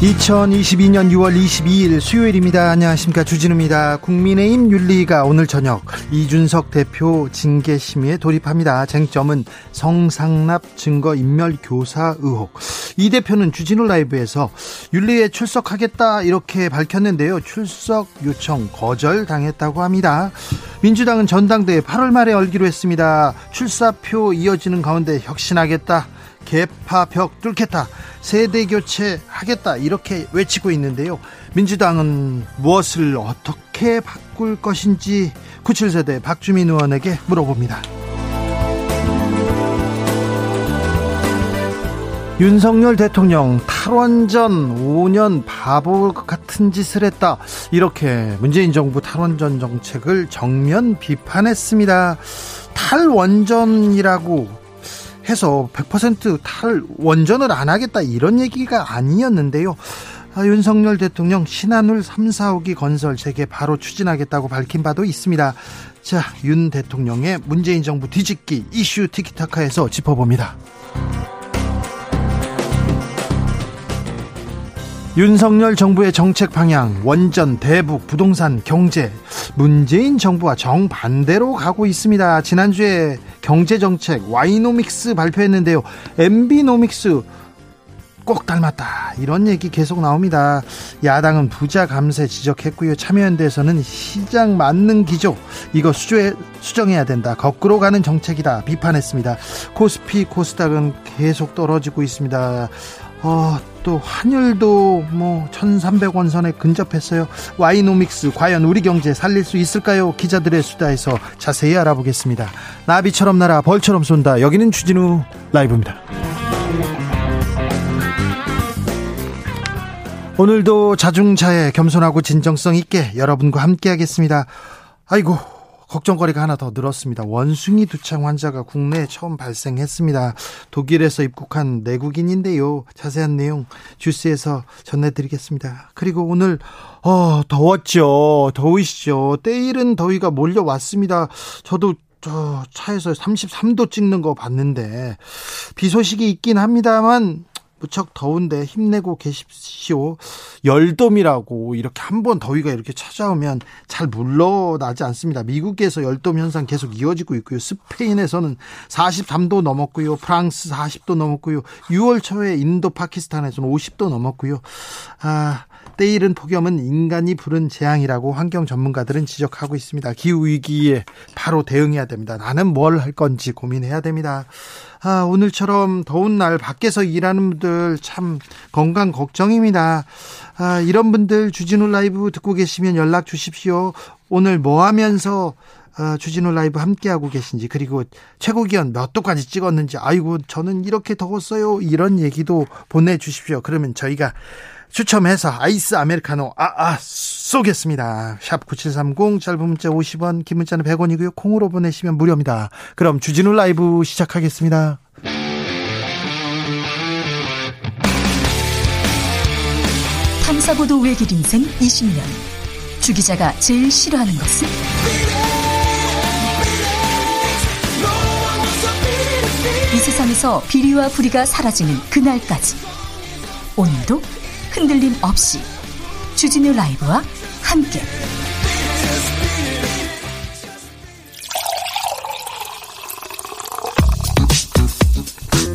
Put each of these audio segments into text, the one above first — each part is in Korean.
2022년 6월 22일 수요일입니다. 안녕하십니까. 주진우입니다. 국민의힘 윤리가 오늘 저녁 이준석 대표 징계 심의에 돌입합니다. 쟁점은 성상납 증거 인멸 교사 의혹. 이 대표는 주진우 라이브에서 윤리에 출석하겠다 이렇게 밝혔는데요. 출석 요청 거절당했다고 합니다. 민주당은 전당대회 8월 말에 열기로 했습니다. 출사표 이어지는 가운데 혁신하겠다. 개파 벽 뚫겠다. 세대 교체 하겠다. 이렇게 외치고 있는데요. 민주당은 무엇을 어떻게 바꿀 것인지 97세대 박주민 의원에게 물어봅니다. 윤석열 대통령 탈원전 5년 바보 같은 짓을 했다. 이렇게 문재인 정부 탈원전 정책을 정면 비판했습니다. 탈원전이라고 해서 100%탈 원전을 안 하겠다 이런 얘기가 아니었는데요. 아, 윤석열 대통령 신한울 3, 4호기 건설 재개 바로 추진하겠다고 밝힌 바도 있습니다. 자, 윤 대통령의 문재인 정부 뒤집기 이슈 티키타카에서 짚어봅니다. 윤석열 정부의 정책 방향, 원전, 대북, 부동산, 경제, 문재인 정부와 정반대로 가고 있습니다. 지난주에 경제정책 와이노믹스 발표했는데요. MB노믹스 꼭 닮았다. 이런 얘기 계속 나옵니다. 야당은 부자 감세 지적했고요. 참여연대에서는 시장 맞는 기조 이거 수조에, 수정해야 된다. 거꾸로 가는 정책이다. 비판했습니다. 코스피 코스닥은 계속 떨어지고 있습니다. 어, 또 환율도 뭐 1,300원 선에 근접했어요. 와이노믹스 과연 우리 경제 살릴 수 있을까요? 기자들의 수다에서 자세히 알아보겠습니다. 나비처럼 날아 벌처럼 쏜다. 여기는 주진우 라이브입니다. 오늘도 자중차에 겸손하고 진정성 있게 여러분과 함께 하겠습니다. 아이고 걱정거리가 하나 더 늘었습니다. 원숭이 두창 환자가 국내에 처음 발생했습니다. 독일에서 입국한 내국인인데요. 자세한 내용 주스에서 전해드리겠습니다. 그리고 오늘 어 더웠죠. 더우시죠. 때일은 더위가 몰려왔습니다. 저도 저 차에서 33도 찍는 거 봤는데 비 소식이 있긴 합니다만 무척 더운데 힘내고 계십시오. 열돔이라고 이렇게 한 번 더위가 이렇게 찾아오면 잘 물러나지 않습니다. 미국에서 열돔 현상 계속 이어지고 있고요. 스페인에서는 43도 넘었고요. 프랑스 40도 넘었고요. 6월 초에 인도 파키스탄에서는 50도 넘었고요. 아, 때이른 폭염은 인간이 부른 재앙이라고 환경 전문가들은 지적하고 있습니다. 기후 위기에 바로 대응해야 됩니다. 나는 뭘 할 건지 고민해야 됩니다. 아, 오늘처럼 더운 날 밖에서 일하는 분들 참 건강 걱정입니다. 아, 이런 분들 주진우 라이브 듣고 계시면 연락 주십시오. 오늘 뭐 하면서 어, 주진우 라이브 함께하고 계신지 그리고 최고 기온 몇 도까지 찍었는지 아이고 저는 이렇게 더웠어요 이런 얘기도 보내주십시오 그러면 저희가 추첨해서 아이스 아메리카노 아, 아 쏘겠습니다. 샵 9730 짧은 문자 50원 긴 문자는 100원이고요. 콩으로 보내시면 무료입니다. 그럼 주진우 라이브 시작하겠습니다. 탐사보도 외길 인생 20년 주 기자가 제일 싫어하는 것은? 이 세상에서 비리와 부리가 사라지는 그날까지 오늘도 흔들림 없이 주진우 라이브와 함께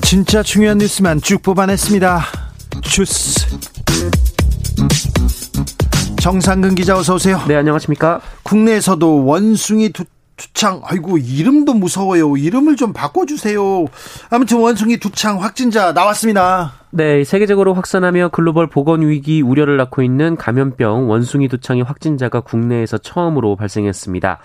진짜 중요한 뉴스만 쭉 뽑아냈습니다. 주스 정상근 기자 어서 오세요. 네 안녕하십니까. 국내에서도 원숭이 두, 두창 아이고 이름도 무서워요. 이름을 좀 바꿔주세요. 아무튼 원숭이 두창 확진자 나왔습니다. 네, 세계적으로 확산하며 글로벌 보건 위기 우려를 낳고 있는 감염병 원숭이 두창의 확진자가 국내에서 처음으로 발생했습니다.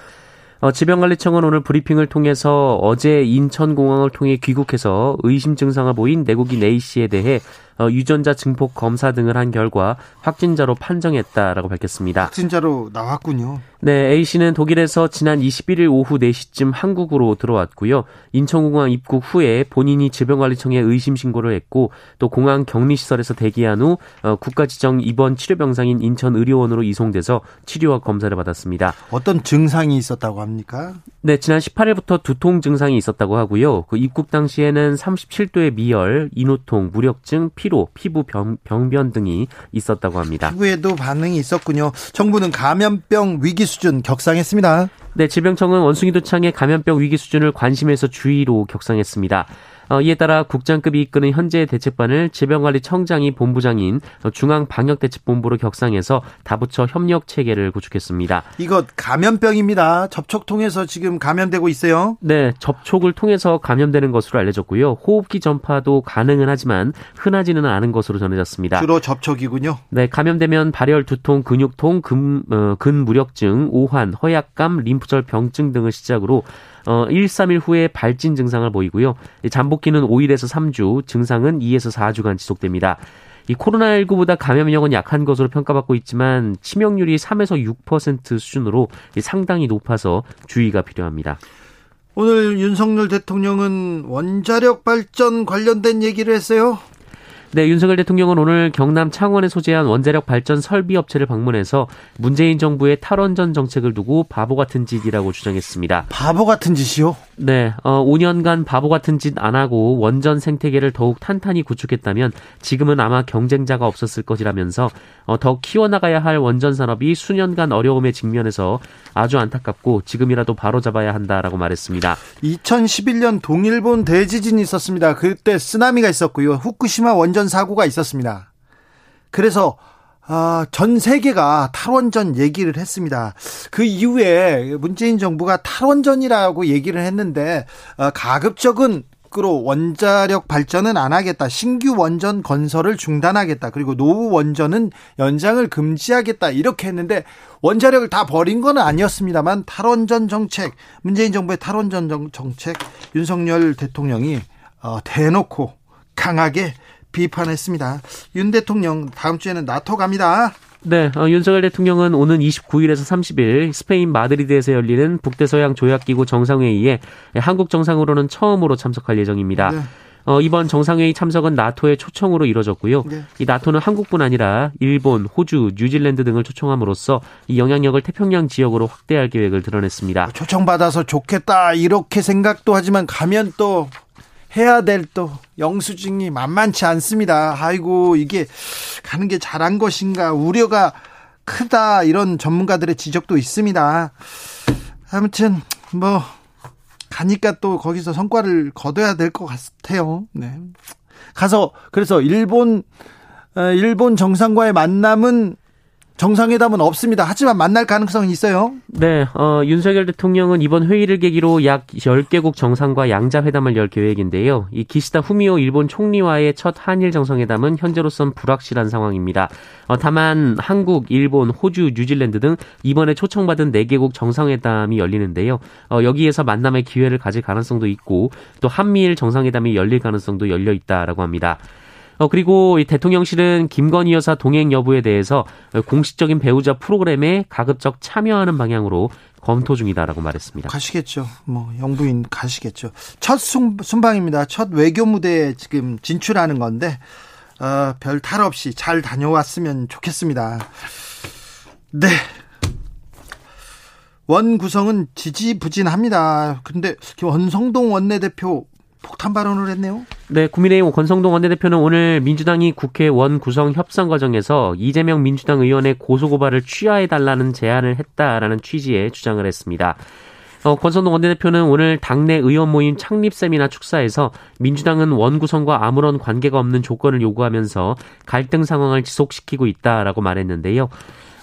어, 질병관리청은 오늘 브리핑을 통해서 어제 인천공항을 통해 귀국해서 의심 증상을 보인 내국인 A씨에 대해 어, 유전자 증폭 검사 등을 한 결과 확진자로 판정했다라고 밝혔습니다. 확진자로 나왔군요. 네, A 씨는 독일에서 지난 21일 오후 4시쯤 한국으로 들어왔고요. 인천공항 입국 후에 본인이 질병관리청에 의심 신고를 했고 또 공항 격리시설에서 대기한 후 어, 국가지정 입원 치료병상인 인천의료원으로 이송돼서 치료와 검사를 받았습니다. 어떤 증상이 있었다고 합니까? 네, 지난 18일부터 두통 증상이 있었다고 하고요. 그 입국 당시에는 37도의 미열, 인후통, 무력증, 피 로, 피부 병, 병변 등이 있었다고 합니다. 피부에도 반응이 있었군요. 정부는 감염병 위기 수준 격상했습니다. 네, 질병청은 원숭이 도창의 감염병 위기 수준을 관심에서 주의로 격상했습니다. 어, 이에 따라 국장급이 이끄는 현재 대책반을 질병관리청장이 본부장인 중앙방역대책본부로 격상해서 다부처 협력 체계를 구축했습니다. 이것 감염병입니다. 접촉 통해서 지금 감염되고 있어요. 네, 접촉을 통해서 감염되는 것으로 알려졌고요. 호흡기 전파도 가능은 하지만 흔하지는 않은 것으로 전해졌습니다. 주로 접촉이군요. 네, 감염되면 발열, 두통, 근육통, 근, 어, 근무력증, 오한, 허약감, 림프절 병증 등을 시작으로 어, 1, 3일 후에 발진 증상을 보이고요. 잠복기는 5일에서 3주, 증상은 2에서 4주간 지속됩니다. 이 코로나19보다 감염력은 약한 것으로 평가받고 있지만 치명률이 3에서 6% 수준으로 상당히 높아서 주의가 필요합니다. 오늘 윤석열 대통령은 원자력 발전 관련된 얘기를 했어요. 네, 윤석열 대통령은 오늘 경남 창원에 소재한 원자력 발전 설비 업체를 방문해서 문재인 정부의 탈원전 정책을 두고 바보 같은 짓이라고 주장했습니다. 바보 같은 짓이요? 네, 어, 5년간 바보 같은 짓 안 하고 원전 생태계를 더욱 탄탄히 구축했다면 지금은 아마 경쟁자가 없었을 것이라면서 어, 더 키워나가야 할 원전 산업이 수년간 어려움에 직면해서 아주 안타깝고 지금이라도 바로잡아야 한다라고 말했습니다. 2011년 동일본 대지진이 있었습니다. 그때 쓰나미가 있었고요. 후쿠시마 원전 사고가 있었습니다. 그래서 아, 전 세계가 탈원전 얘기를 했습니다. 그 이후에 문재인 정부가 탈원전이라고 얘기를 했는데 어, 가급적은 으로 원자력 발전은 안 하겠다. 신규 원전 건설을 중단하겠다. 그리고 노후 원전은 연장을 금지하겠다. 이렇게 했는데 원자력을 다 버린 건 아니었습니다만 탈원전 정책, 문재인 정부의 탈원전 정책 윤석열 대통령이 어, 대놓고 강하게 비판했습니다. 윤 대통령 다음 주에는 나토 갑니다. 네, 어, 윤석열 대통령은 오는 29일에서 30일 스페인 마드리드에서 열리는 북대서양 조약기구 정상회의에 한국 정상으로는 처음으로 참석할 예정입니다. 네. 어, 이번 정상회의 참석은 나토의 초청으로 이뤄졌고요. 네. 이 나토는 한국뿐 아니라 일본, 호주, 뉴질랜드 등을 초청함으로써 이 영향력을 태평양 지역으로 확대할 계획을 드러냈습니다. 초청받아서 좋겠다 이렇게 생각도 하지만 가면 또 해야 될 또 영수증이 만만치 않습니다. 아이고 이게 가는 게 잘한 것인가 우려가 크다 이런 전문가들의 지적도 있습니다. 아무튼 뭐 가니까 또 거기서 성과를 거둬야 될 것 같아요. 네. 가서 그래서 일본 어, 일본 정상과의 만남은 정상회담은 없습니다. 하지만 만날 가능성은 있어요. 네, 어, 윤석열 대통령은 이번 회의를 계기로 약 10개국 정상과 양자회담을 열 계획인데요. 이 기시다 후미오 일본 총리와의 첫 한일 정상회담은 현재로선 불확실한 상황입니다. 어, 다만 한국, 일본, 호주, 뉴질랜드 등 이번에 초청받은 4개국 정상회담이 열리는데요. 어, 여기에서 만남의 기회를 가질 가능성도 있고 또 한미일 정상회담이 열릴 가능성도 열려 있다라고 합니다. 어, 그리고 이 대통령실은 김건희 여사 동행 여부에 대해서 공식적인 배우자 프로그램에 가급적 참여하는 방향으로 검토 중이다라고 말했습니다. 가시겠죠. 뭐 영부인 가시겠죠. 첫 순, 순방입니다. 첫 외교 무대에 지금 진출하는 건데 어, 별탈 없이 잘 다녀왔으면 좋겠습니다. 네. 원 구성은 지지부진합니다. 근데 원성동 원내대표 폭탄 발언을 했네요. 네, 국민의힘 권성동 원내대표는 오늘 민주당이 국회 원 구성 협상 과정에서 이재명 민주당 의원의 고소고발을 취하해 달라는 제안을 했다라는 취지의 주장을 했습니다. 어, 권성동 원내대표는 오늘 당내 의원 모임 창립 세미나 축사에서 민주당은 원구성과 아무런 관계가 없는 조건을 요구하면서 갈등 상황을 지속시키고 있다라고 말했는데요.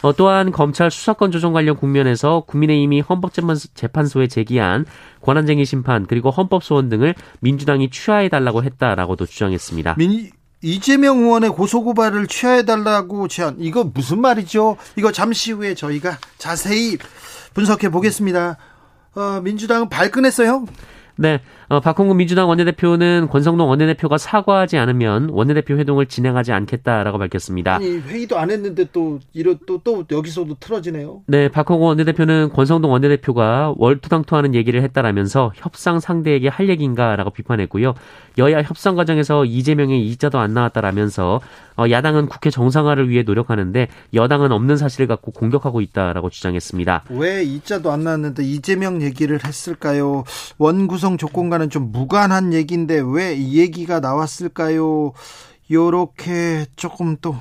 어, 또한 검찰 수사권 조정 관련 국면에서 국민의힘이 헌법재판소에 제기한 권한쟁의 심판 그리고 헌법 소원 등을 민주당이 취하해 달라고 했다라고도 주장했습니다. 민, 이재명 의원의 고소고발을 취하해달라고 제안 이거 무슨 말이죠? 이거 잠시 후에 저희가 자세히 분석해 보겠습니다. 어, 민주당은 발끈했어요. 네, 어, 박홍근 민주당 원내대표는 권성동 원내대표가 사과하지 않으면 원내대표 회동을 진행하지 않겠다라고 밝혔습니다. 아니 회의도 안 했는데 또 이러 또, 또 여기서도 틀어지네요. 네, 박홍근 원내대표는 권성동 원내대표가 월투당투하는 얘기를 했다라면서 협상 상대에게 할 얘기인가라고 비판했고요. 여야 협상 과정에서 이재명의 이자도 안 나왔다라면서 어, 야당은 국회 정상화를 위해 노력하는데 여당은 없는 사실을 갖고 공격하고 있다라고 주장했습니다. 왜 이자도 안 나왔는데 이재명 얘기를 했을까요? 원구성 조건과 는 좀 무관한 얘기인데 왜 이 얘기가 나왔을까요? 요렇게 조금 또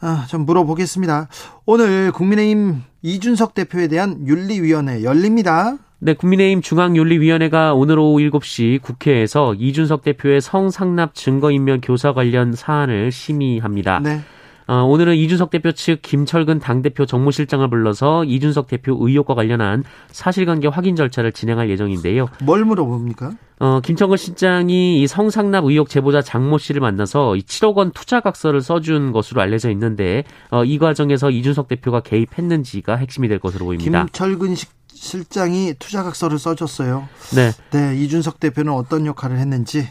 아, 좀 물어보겠습니다. 오늘 국민의힘 이준석 대표에 대한 윤리위원회 열립니다. 네, 국민의힘 중앙윤리위원회가 오늘 오후 7시 국회에서 이준석 대표의 성상납 증거인멸 교사 관련 사안을 심의합니다. 네. 어, 오늘은 이준석 대표 측 김철근 당대표 정무실장을 불러서 이준석 대표 의혹과 관련한 사실관계 확인 절차를 진행할 예정인데요. 뭘 물어봅니까? 어, 김철근 실장이 이 성상납 의혹 제보자 장모 씨를 만나서 이 7억 원 투자각서를 써준 것으로 알려져 있는데 어, 이 과정에서 이준석 대표가 개입했는지가 핵심이 될 것으로 보입니다. 김철근 시, 실장이 투자각서를 써줬어요. 네. 네, 이준석 대표는 어떤 역할을 했는지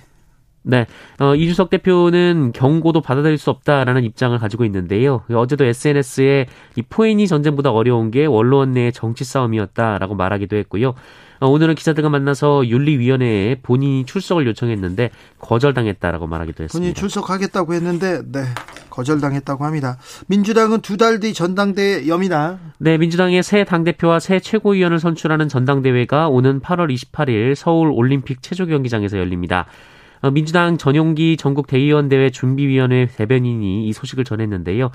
네, 어, 이준석 대표는 경고도 받아들일 수 없다라는 입장을 가지고 있는데요. 어제도 SNS에 이 포인이 전쟁보다 어려운 게 원로원 내의 정치 싸움이었다라고 말하기도 했고요. 어, 오늘은 기자들과 만나서 윤리위원회에 본인이 출석을 요청했는데 거절당했다라고 말하기도 했습니다. 본인이 출석하겠다고 했는데 네 거절당했다고 합니다. 민주당은 두 달 뒤 전당대회 엽니다. 네, 민주당의 새 당대표와 새 최고위원을 선출하는 전당대회가 오는 8월 28일 서울 올림픽 체조 경기장에서 열립니다. 어, 민주당 전용기 전국 대의원 대회 준비위원회 대변인이 이 소식을 전했는데요.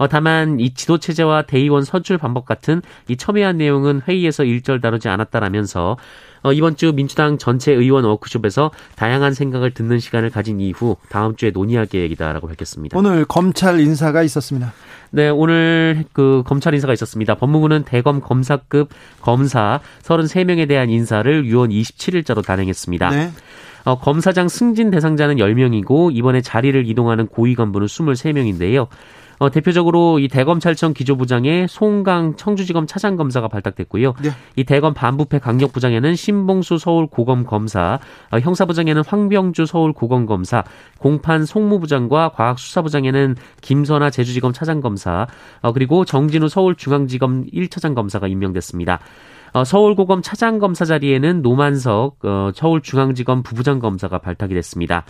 어, 다만 이 지도 체제와 대의원 선출 방법 같은 이 첨예한 내용은 회의에서 일절 다루지 않았다라면서 어, 이번 주 민주당 전체 의원 워크숍에서 다양한 생각을 듣는 시간을 가진 이후 다음 주에 논의할 계획이다라고 밝혔습니다. 오늘 검찰 인사가 있었습니다. 네, 오늘 그 검찰 인사가 있었습니다. 법무부는 대검 검사급 검사 33명에 대한 인사를 유언 27일자로 단행했습니다. 네. 어, 검사장 승진 대상자는 10명이고 이번에 자리를 이동하는 고위 간부는 23명인데요. 어, 대표적으로 이 대검찰청 기조부장에 송강 청주지검 차장검사가 발탁됐고요. 네. 이 대검 반부패 강력부장에는 신봉수 서울 고검 검사, 어, 형사부장에는 황병주 서울 고검 검사, 공판 송무부장과 과학수사부장에는 김선아 제주지검 차장검사, 어, 그리고 정진우 서울 중앙지검 1차장 검사가 임명됐습니다. 어, 서울고검 차장검사 자리에는 노만석 어, 서울중앙지검 부부장 검사가 발탁이 됐습니다.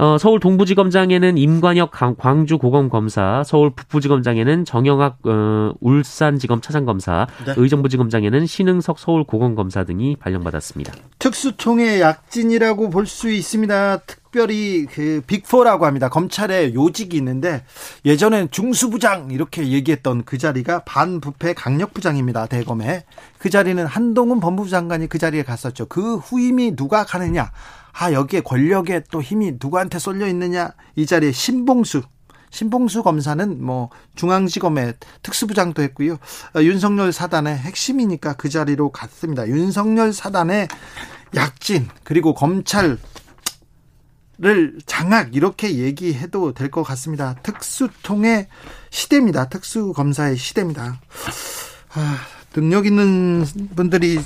어, 서울 동부지검장에는 임관혁 광주고검검사, 서울 북부지검장에는 정영학 어, 울산지검 차장검사, 네. 의정부지검장에는 신흥석 서울고검검사 등이 발령받았습니다. 특수통의 약진이라고 볼 수 있습니다. 특별히 그 빅포라고 합니다. 검찰에 요직이 있는데 예전엔 중수부장 이렇게 얘기했던 그 자리가 반부패 강력부장입니다. 대검에 그 자리는 한동훈 법무부 장관이 그 자리에 갔었죠. 그 후임이 누가 가느냐? 아 여기에 권력에 또 힘이 누구한테 쏠려 있느냐? 이 자리에 신봉수 신봉수 검사는 뭐 중앙지검의 특수부장도 했고요. 어, 윤석열 사단의 핵심이니까 그 자리로 갔습니다. 윤석열 사단의 약진 그리고 검찰 를 장악 이렇게 얘기해도 될 것 같습니다. 특수통의 시대입니다. 특수검사의 시대입니다. 아, 능력 있는 분들이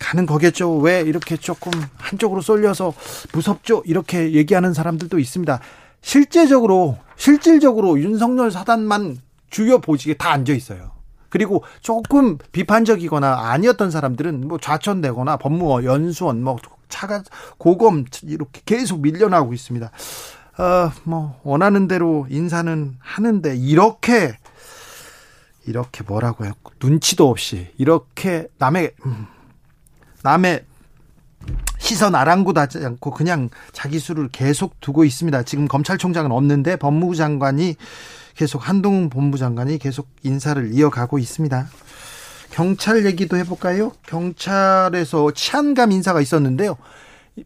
가는 거겠죠. 왜 이렇게 조금 한쪽으로 쏠려서 무섭죠? 이렇게 얘기하는 사람들도 있습니다. 실제적으로 실질적으로 윤석열 사단만 주요 보직에 다 앉아 있어요. 그리고 조금 비판적이거나 아니었던 사람들은 뭐 좌천되거나 법무원, 연수원, 뭐 차가 고검 이렇게 계속 밀려나고 있습니다. 어, 뭐 원하는 대로 인사는 하는데 이렇게 이렇게 뭐라고요? 눈치도 없이 이렇게 남의 음, 남의 시선 아랑곳하지 않고 그냥 자기 수를 계속 두고 있습니다. 지금 검찰총장은 없는데 법무부 장관이 계속 한동훈 본부 장관이 계속 인사를 이어가고 있습니다. 경찰 얘기도 해볼까요? 경찰에서 치안감 인사가 있었는데요.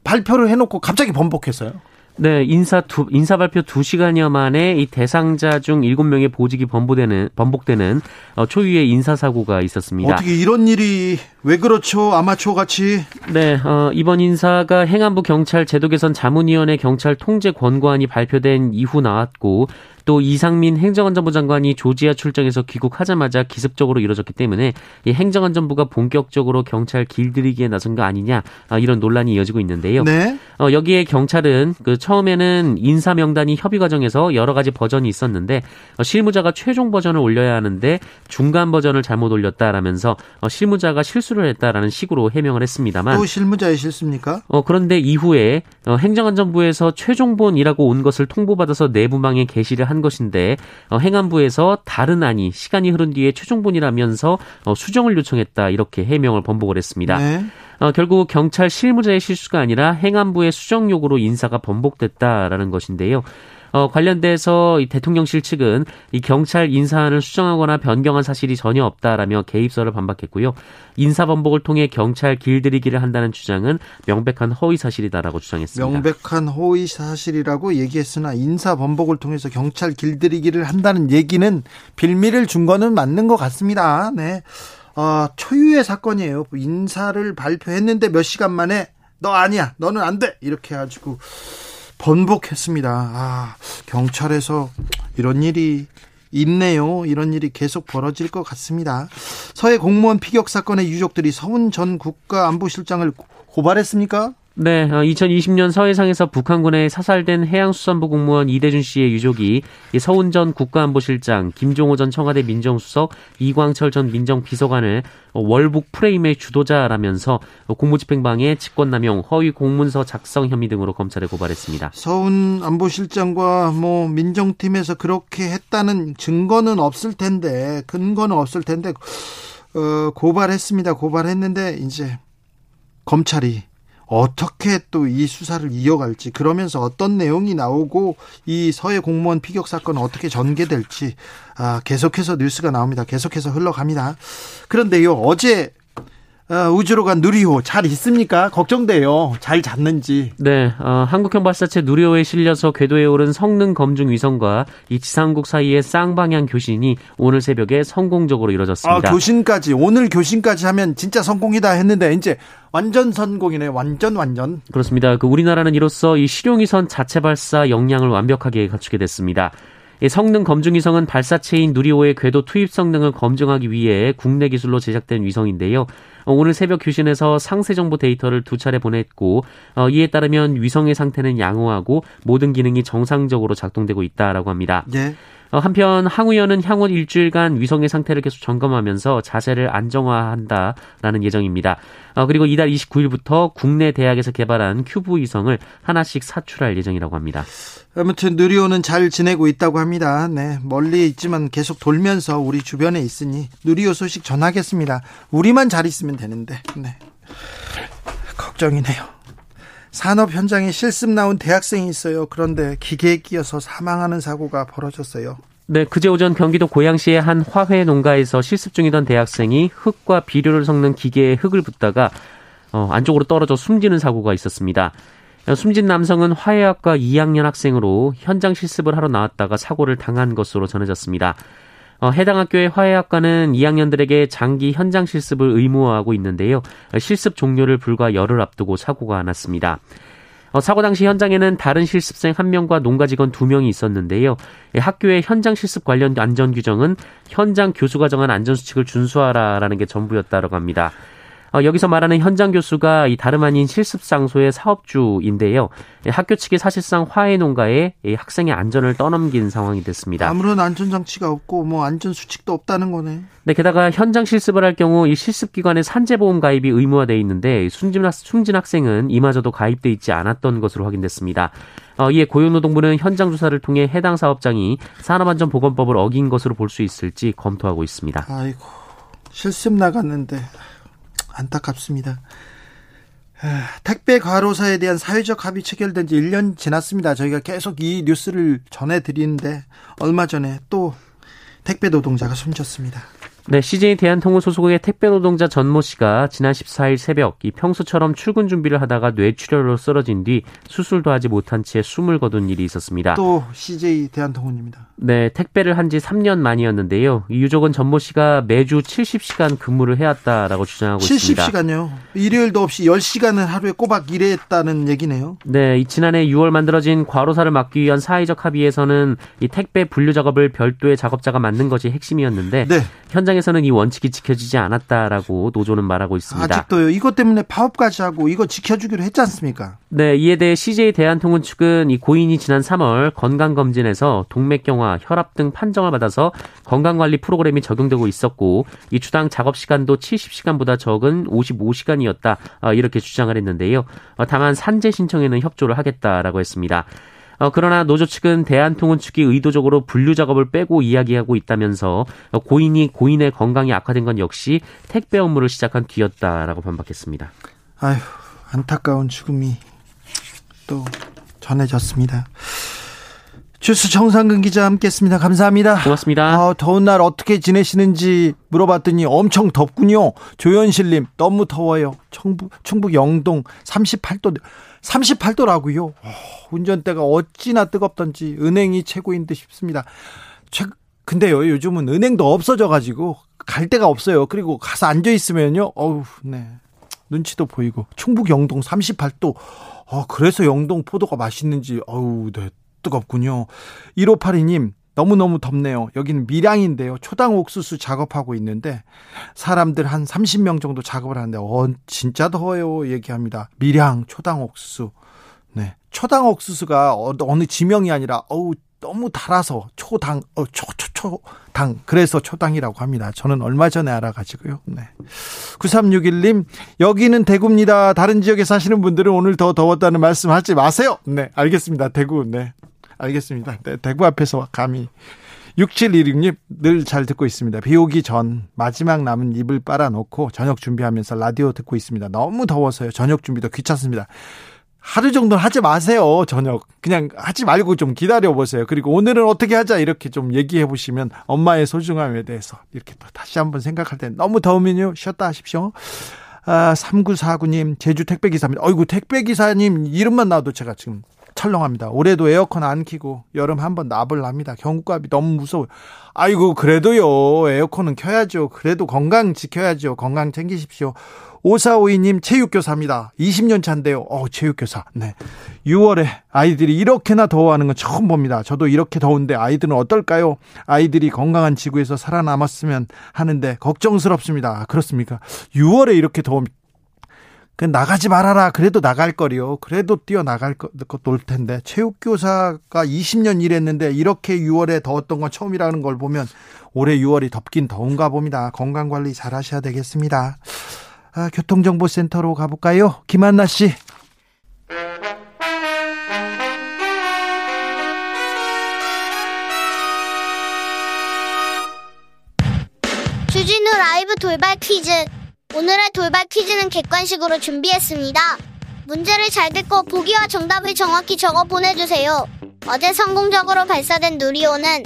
발표를 해놓고 갑자기 번복했어요. 네, 인사 두, 인사 발표 2시간여 만에 이 대상자 중 7명의 보직이 번복되는, 번복되는 어, 초유의 인사 사고가 있었습니다. 어떻게 이런 일이 왜 그렇죠? 아마추어 같이? 네, 어, 이번 인사가 행안부 경찰 제도 개선 자문위원회 경찰 통제 권고안이 발표된 이후 나왔고 또 이상민 행정안전부 장관이 조지아 출정해서 귀국하자마자 기습적으로 이뤄졌기 때문에 이 행정안전부가 본격적으로 경찰 길들이기에 나선 거 아니냐 아, 이런 논란이 이어지고 있는데요. 네. 어, 여기에 경찰은 그 처음에는 인사 명단이 협의 과정에서 여러 가지 버전이 있었는데 어, 실무자가 최종 버전을 올려야 하는데 중간 버전을 잘못 올렸다라면서 어, 실무자가 실수를 했다라는 식으로 해명을 했습니다만 또 실무자의 실수입니까? 어, 그런데 이후에 어, 행정안전부에서 최종본이라고 온 것을 통보받아서 내부망에 게시를 한 것인데 어, 행안부에서 다른 안이 시간이 흐른 뒤에 최종본이라면서 어, 수정을 요청했다 이렇게 해명을 번복을 했습니다. 네. 어, 결국 경찰 실무자의 실수가 아니라 행안부의 수정 요구로 인사가 번복됐다라는 것인데요. 어, 관련돼서 이 대통령실 측은 이 경찰 인사안을 수정하거나 변경한 사실이 전혀 없다라며 개입설을 반박했고요. 인사 번복을 통해 경찰 길들이기를 한다는 주장은 명백한 허위 사실이다라고 주장했습니다. 명백한 허위 사실이라고 얘기했으나 인사 번복을 통해서 경찰 길들이기를 한다는 얘기는 빌미를 준 거는 맞는 것 같습니다. 네. 어, 초유의 사건이에요. 인사를 발표했는데 몇 시간 만에 너 아니야. 너는 안 돼. 이렇게 해가지고 번복했습니다. 아, 경찰에서 이런 일이 있네요. 이런 일이 계속 벌어질 것 같습니다. 서해 공무원 피격 사건의 유족들이 서훈 전 국가안보실장을 고발했습니까? 네, 2020년 어, 서해상에서 북한군에 사살된 해양수산부 공무원 이대준 씨의 유족이 서훈 전 국가안보실장, 김종호 전 청와대 민정수석, 이광철 전 민정비서관을 월북 프레임의 주도자라면서 공무집행방해, 직권남용, 허위 공문서 작성 혐의 등으로 검찰에 고발했습니다. 서훈 안보실장과 뭐 민정팀에서 그렇게 했다는 증거는 없을 텐데 근거는 없을 텐데 어, 고발했습니다. 고발했는데 이제 검찰이 어떻게 또 이 수사를 이어갈지 그러면서 어떤 내용이 나오고 이 서해 공무원 피격 사건은 어떻게 전개될지 아, 계속해서 뉴스가 나옵니다. 계속해서 흘러갑니다. 그런데요 어제 어, 우주로 간 누리호 잘 있습니까? 걱정돼요. 잘 잤는지. 네, 어, 한국형 발사체 누리호에 실려서 궤도에 오른 성능 검증 위성과 이 지상국 사이의 쌍방향 교신이 오늘 새벽에 성공적으로 이뤄졌습니다. 아, 교신까지 오늘 교신까지 하면 진짜 성공이다 했는데 이제 완전 성공이네. 완전 완전. 그렇습니다. 그 우리나라는 이로써 이 실용위성 자체 발사 역량을 완벽하게 갖추게 됐습니다. 성능 검증 위성은 발사체인 누리호의 궤도 투입 성능을 검증하기 위해 국내 기술로 제작된 위성인데요. 어, 오늘 새벽 교신에서 상세 정보 데이터를 두 차례 보냈고 어, 이에 따르면 위성의 상태는 양호하고 모든 기능이 정상적으로 작동되고 있다라고 합니다. 네. 어, 한편 항우연은 향후 일주일간 위성의 상태를 계속 점검하면서 자세를 안정화한다라는 예정입니다. 어, 그리고 이달 29일부터 국내 대학에서 개발한 큐브 위성을 하나씩 사출할 예정이라고 합니다. 아무튼 누리호는 잘 지내고 있다고 합니다. 네, 멀리 있지만 계속 돌면서 우리 주변에 있으니 누리호 소식 전하겠습니다. 우리만 잘 있으면 되는데. 네. 걱정이네요. 산업 현장에 실습 나온 대학생이 있어요. 그런데 기계에 끼어서 사망하는 사고가 벌어졌어요. 네, 그제 오전 경기도 고양시의 한 화훼 농가에서 실습 중이던 대학생이 흙과 비료를 섞는 기계에 흙을 붓다가 어, 안쪽으로 떨어져 숨지는 사고가 있었습니다. 숨진 남성은 화해학과 2학년 학생으로 현장 실습을 하러 나왔다가 사고를 당한 것으로 전해졌습니다. 어, 해당 학교의 화해학과는 2학년들에게 장기 현장 실습을 의무화하고 있는데요. 실습 종료를 불과 열흘 앞두고 사고가 났습니다. 어, 사고 당시 현장에는 다른 실습생 한명과 농가 직원 두명이 있었는데요. 예, 학교의 현장 실습 관련 안전 규정은 현장 교수가 정한 안전 수칙을 준수하라라는 게 전부였다고 합니다. 어, 여기서 말하는 현장 교수가 이 다름 아닌 실습 장소의 사업주인데요. 예, 학교 측이 사실상 화해 농가에 학생의 안전을 떠넘긴 상황이 됐습니다. 아무런 안전 장치가 없고 뭐 안전 수칙도 없다는 거네. 네, 게다가 현장 실습을 할 경우 이 실습 기관에 산재보험 가입이 의무화돼 있는데 숨진, 숨진 학생은 이마저도 가입돼 있지 않았던 것으로 확인됐습니다. 어, 이에 고용노동부는 현장 조사를 통해 해당 사업장이 산업안전보건법을 어긴 것으로 볼 수 있을지 검토하고 있습니다. 아이고 실습 나갔는데 안타깝습니다. 택배 과로사에 대한 사회적 합의 체결된 지 1년 지났습니다. 저희가 계속 이 뉴스를 전해드리는데 얼마 전에 또 택배 노동자가 숨졌습니다. 네, CJ 대한통운 소속의 택배 노동자 전모 씨가 지난 14일 새벽 이 평소처럼 출근 준비를 하다가 뇌출혈로 쓰러진 뒤 수술도 하지 못한 채 숨을 거둔 일이 있었습니다. 또 CJ 대한통운입니다. 네, 택배를 한 지 3년 만이었는데요. 이 유족은 전모 씨가 매주 70시간 근무를 해왔다라고 주장하고 70시간요? 있습니다. 70시간요? 일요일도 없이 10시간을 하루에 꼬박 일했다는 얘기네요. 네, 지난해 6월 만들어진 과로사를 막기 위한 사회적 합의에서는 이 택배 분류 작업을 별도의 작업자가 맡는 것이 핵심이었는데 네. 현장에서는 이 원칙이 지켜지지 않았다라고 노조는 말하고 있습니다. 아직도요. 이것 때문에 파업까지 하고 이거 지켜주기로 했지 않습니까? 네, 이에 대해 CJ 대한통운 측은 이 고인이 지난 3월 건강검진에서 동맥경화 혈압 등 판정을 받아서 건강관리 프로그램이 적용되고 있었고 이 주당 작업 시간도 70시간보다 적은 55시간이었다 어, 이렇게 주장을 했는데요. 어, 다만 산재 신청에는 협조를 하겠다라고 했습니다. 어, 그러나 노조 측은 대한통운 측이 의도적으로 분류 작업을 빼고 이야기하고 있다면서 고인이 고인의 건강이 악화된 건 역시 택배 업무를 시작한 뒤였다라고 반박했습니다. 아휴 안타까운 죽음이 또 전해졌습니다. 주스 정상근 기자 함께했습니다. 감사합니다. 고맙습니다. 아, 더운 날 어떻게 지내시는지 물어봤더니 엄청 덥군요. 조현실님 너무 더워요. 충북, 충북 영동 38도 38도라고요. 어, 운전대가 어찌나 뜨겁던지 은행이 최고인 듯 싶습니다. 최, 근데요 요즘은 은행도 없어져 가지고 갈 데가 없어요. 그리고 가서 앉아 있으면요. 어우 네 눈치도 보이고 충북 영동 38도. 어, 그래서 영동 포도가 맛있는지 어우 네 뜨겁군요. 1582님, 너무너무 덥네요. 여기는 밀양인데요. 초당 옥수수 작업하고 있는데 사람들 한 30명 정도 작업을 하는데 어 진짜 더워요 얘기합니다. 밀양 초당 옥수수. 네. 초당 옥수수가 어, 어느 지명이 아니라 어우 너무 달아서 초당 어 초초초 당 그래서 초당이라고 합니다. 저는 얼마 전에 알아가지고요. 네. 9361님 여기는 대구입니다. 다른 지역에 사시는 분들은 오늘 더 더웠다는 말씀하지 마세요. 네, 알겠습니다. 대구. 네. 알겠습니다. 네, 대구 앞에서 감히 6716님 늘 잘 듣고 있습니다. 비 오기 전 마지막 남은 입을 빨아놓고 저녁 준비하면서 라디오 듣고 있습니다. 너무 더워서요. 저녁 준비도 귀찮습니다. 하루 정도는 하지 마세요. 저녁. 그냥 하지 말고 좀 기다려 보세요. 그리고 오늘은 어떻게 하자 이렇게 좀 얘기해 보시면 엄마의 소중함에 대해서 이렇게 또 다시 한번 생각할 때 너무 더우면요. 쉬었다 하십시오. 아, 3949님, 제주 택배기사입니다. 어이구, 택배기사님 이름만 나와도 제가 지금 철렁합니다. 올해도 에어컨 안 키고 여름 한번 나불랍니다. 경구값이 너무 무서워요. 아이고 그래도요 에어컨은 켜야죠. 그래도 건강 지켜야죠. 건강 챙기십시오. 5452님 체육교사입니다. 20년 차인데요. 어, 체육교사. 네. 6월에 아이들이 이렇게나 더워하는 건 처음 봅니다. 저도 이렇게 더운데 아이들은 어떨까요? 아이들이 건강한 지구에서 살아남았으면 하는데 걱정스럽습니다. 그렇습니까? 6월에 이렇게 더우면 그 나가지 말아라. 그래도 나갈 거리요. 그래도 뛰어 나갈 것, 놀 텐데. 체육 교사가 20년 일했는데 이렇게 6월에 더웠던 건 처음이라는 걸 보면 올해 6월이 덥긴 더운가 봅니다. 건강 관리 잘 하셔야 되겠습니다. 아, 교통정보센터로 가볼까요? 김한나 씨. 주진우 라이브 돌발 퀴즈. 오늘의 돌발 퀴즈는 객관식으로 준비했습니다. 문제를 잘 듣고 보기와 정답을 정확히 적어 보내주세요. 어제 성공적으로 발사된 누리호는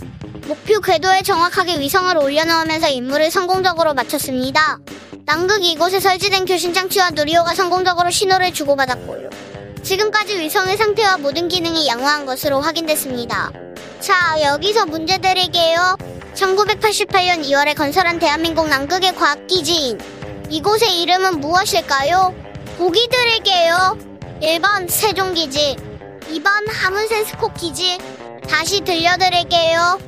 목표 궤도에 정확하게 위성을 올려놓으면서 임무를 성공적으로 마쳤습니다. 남극 이곳에 설치된 교신 장치와 누리호가 성공적으로 신호를 주고받았고요. 지금까지 위성의 상태와 모든 기능이 양호한 것으로 확인됐습니다. 자, 여기서 문제 드릴게요. 1988년 2월에 건설한 대한민국 남극의 과학기지인 이곳의 이름은 무엇일까요? 보기 드릴게요. 1번 세종기지, 2번 하문센 스코 기지, 다시 들려드릴게요.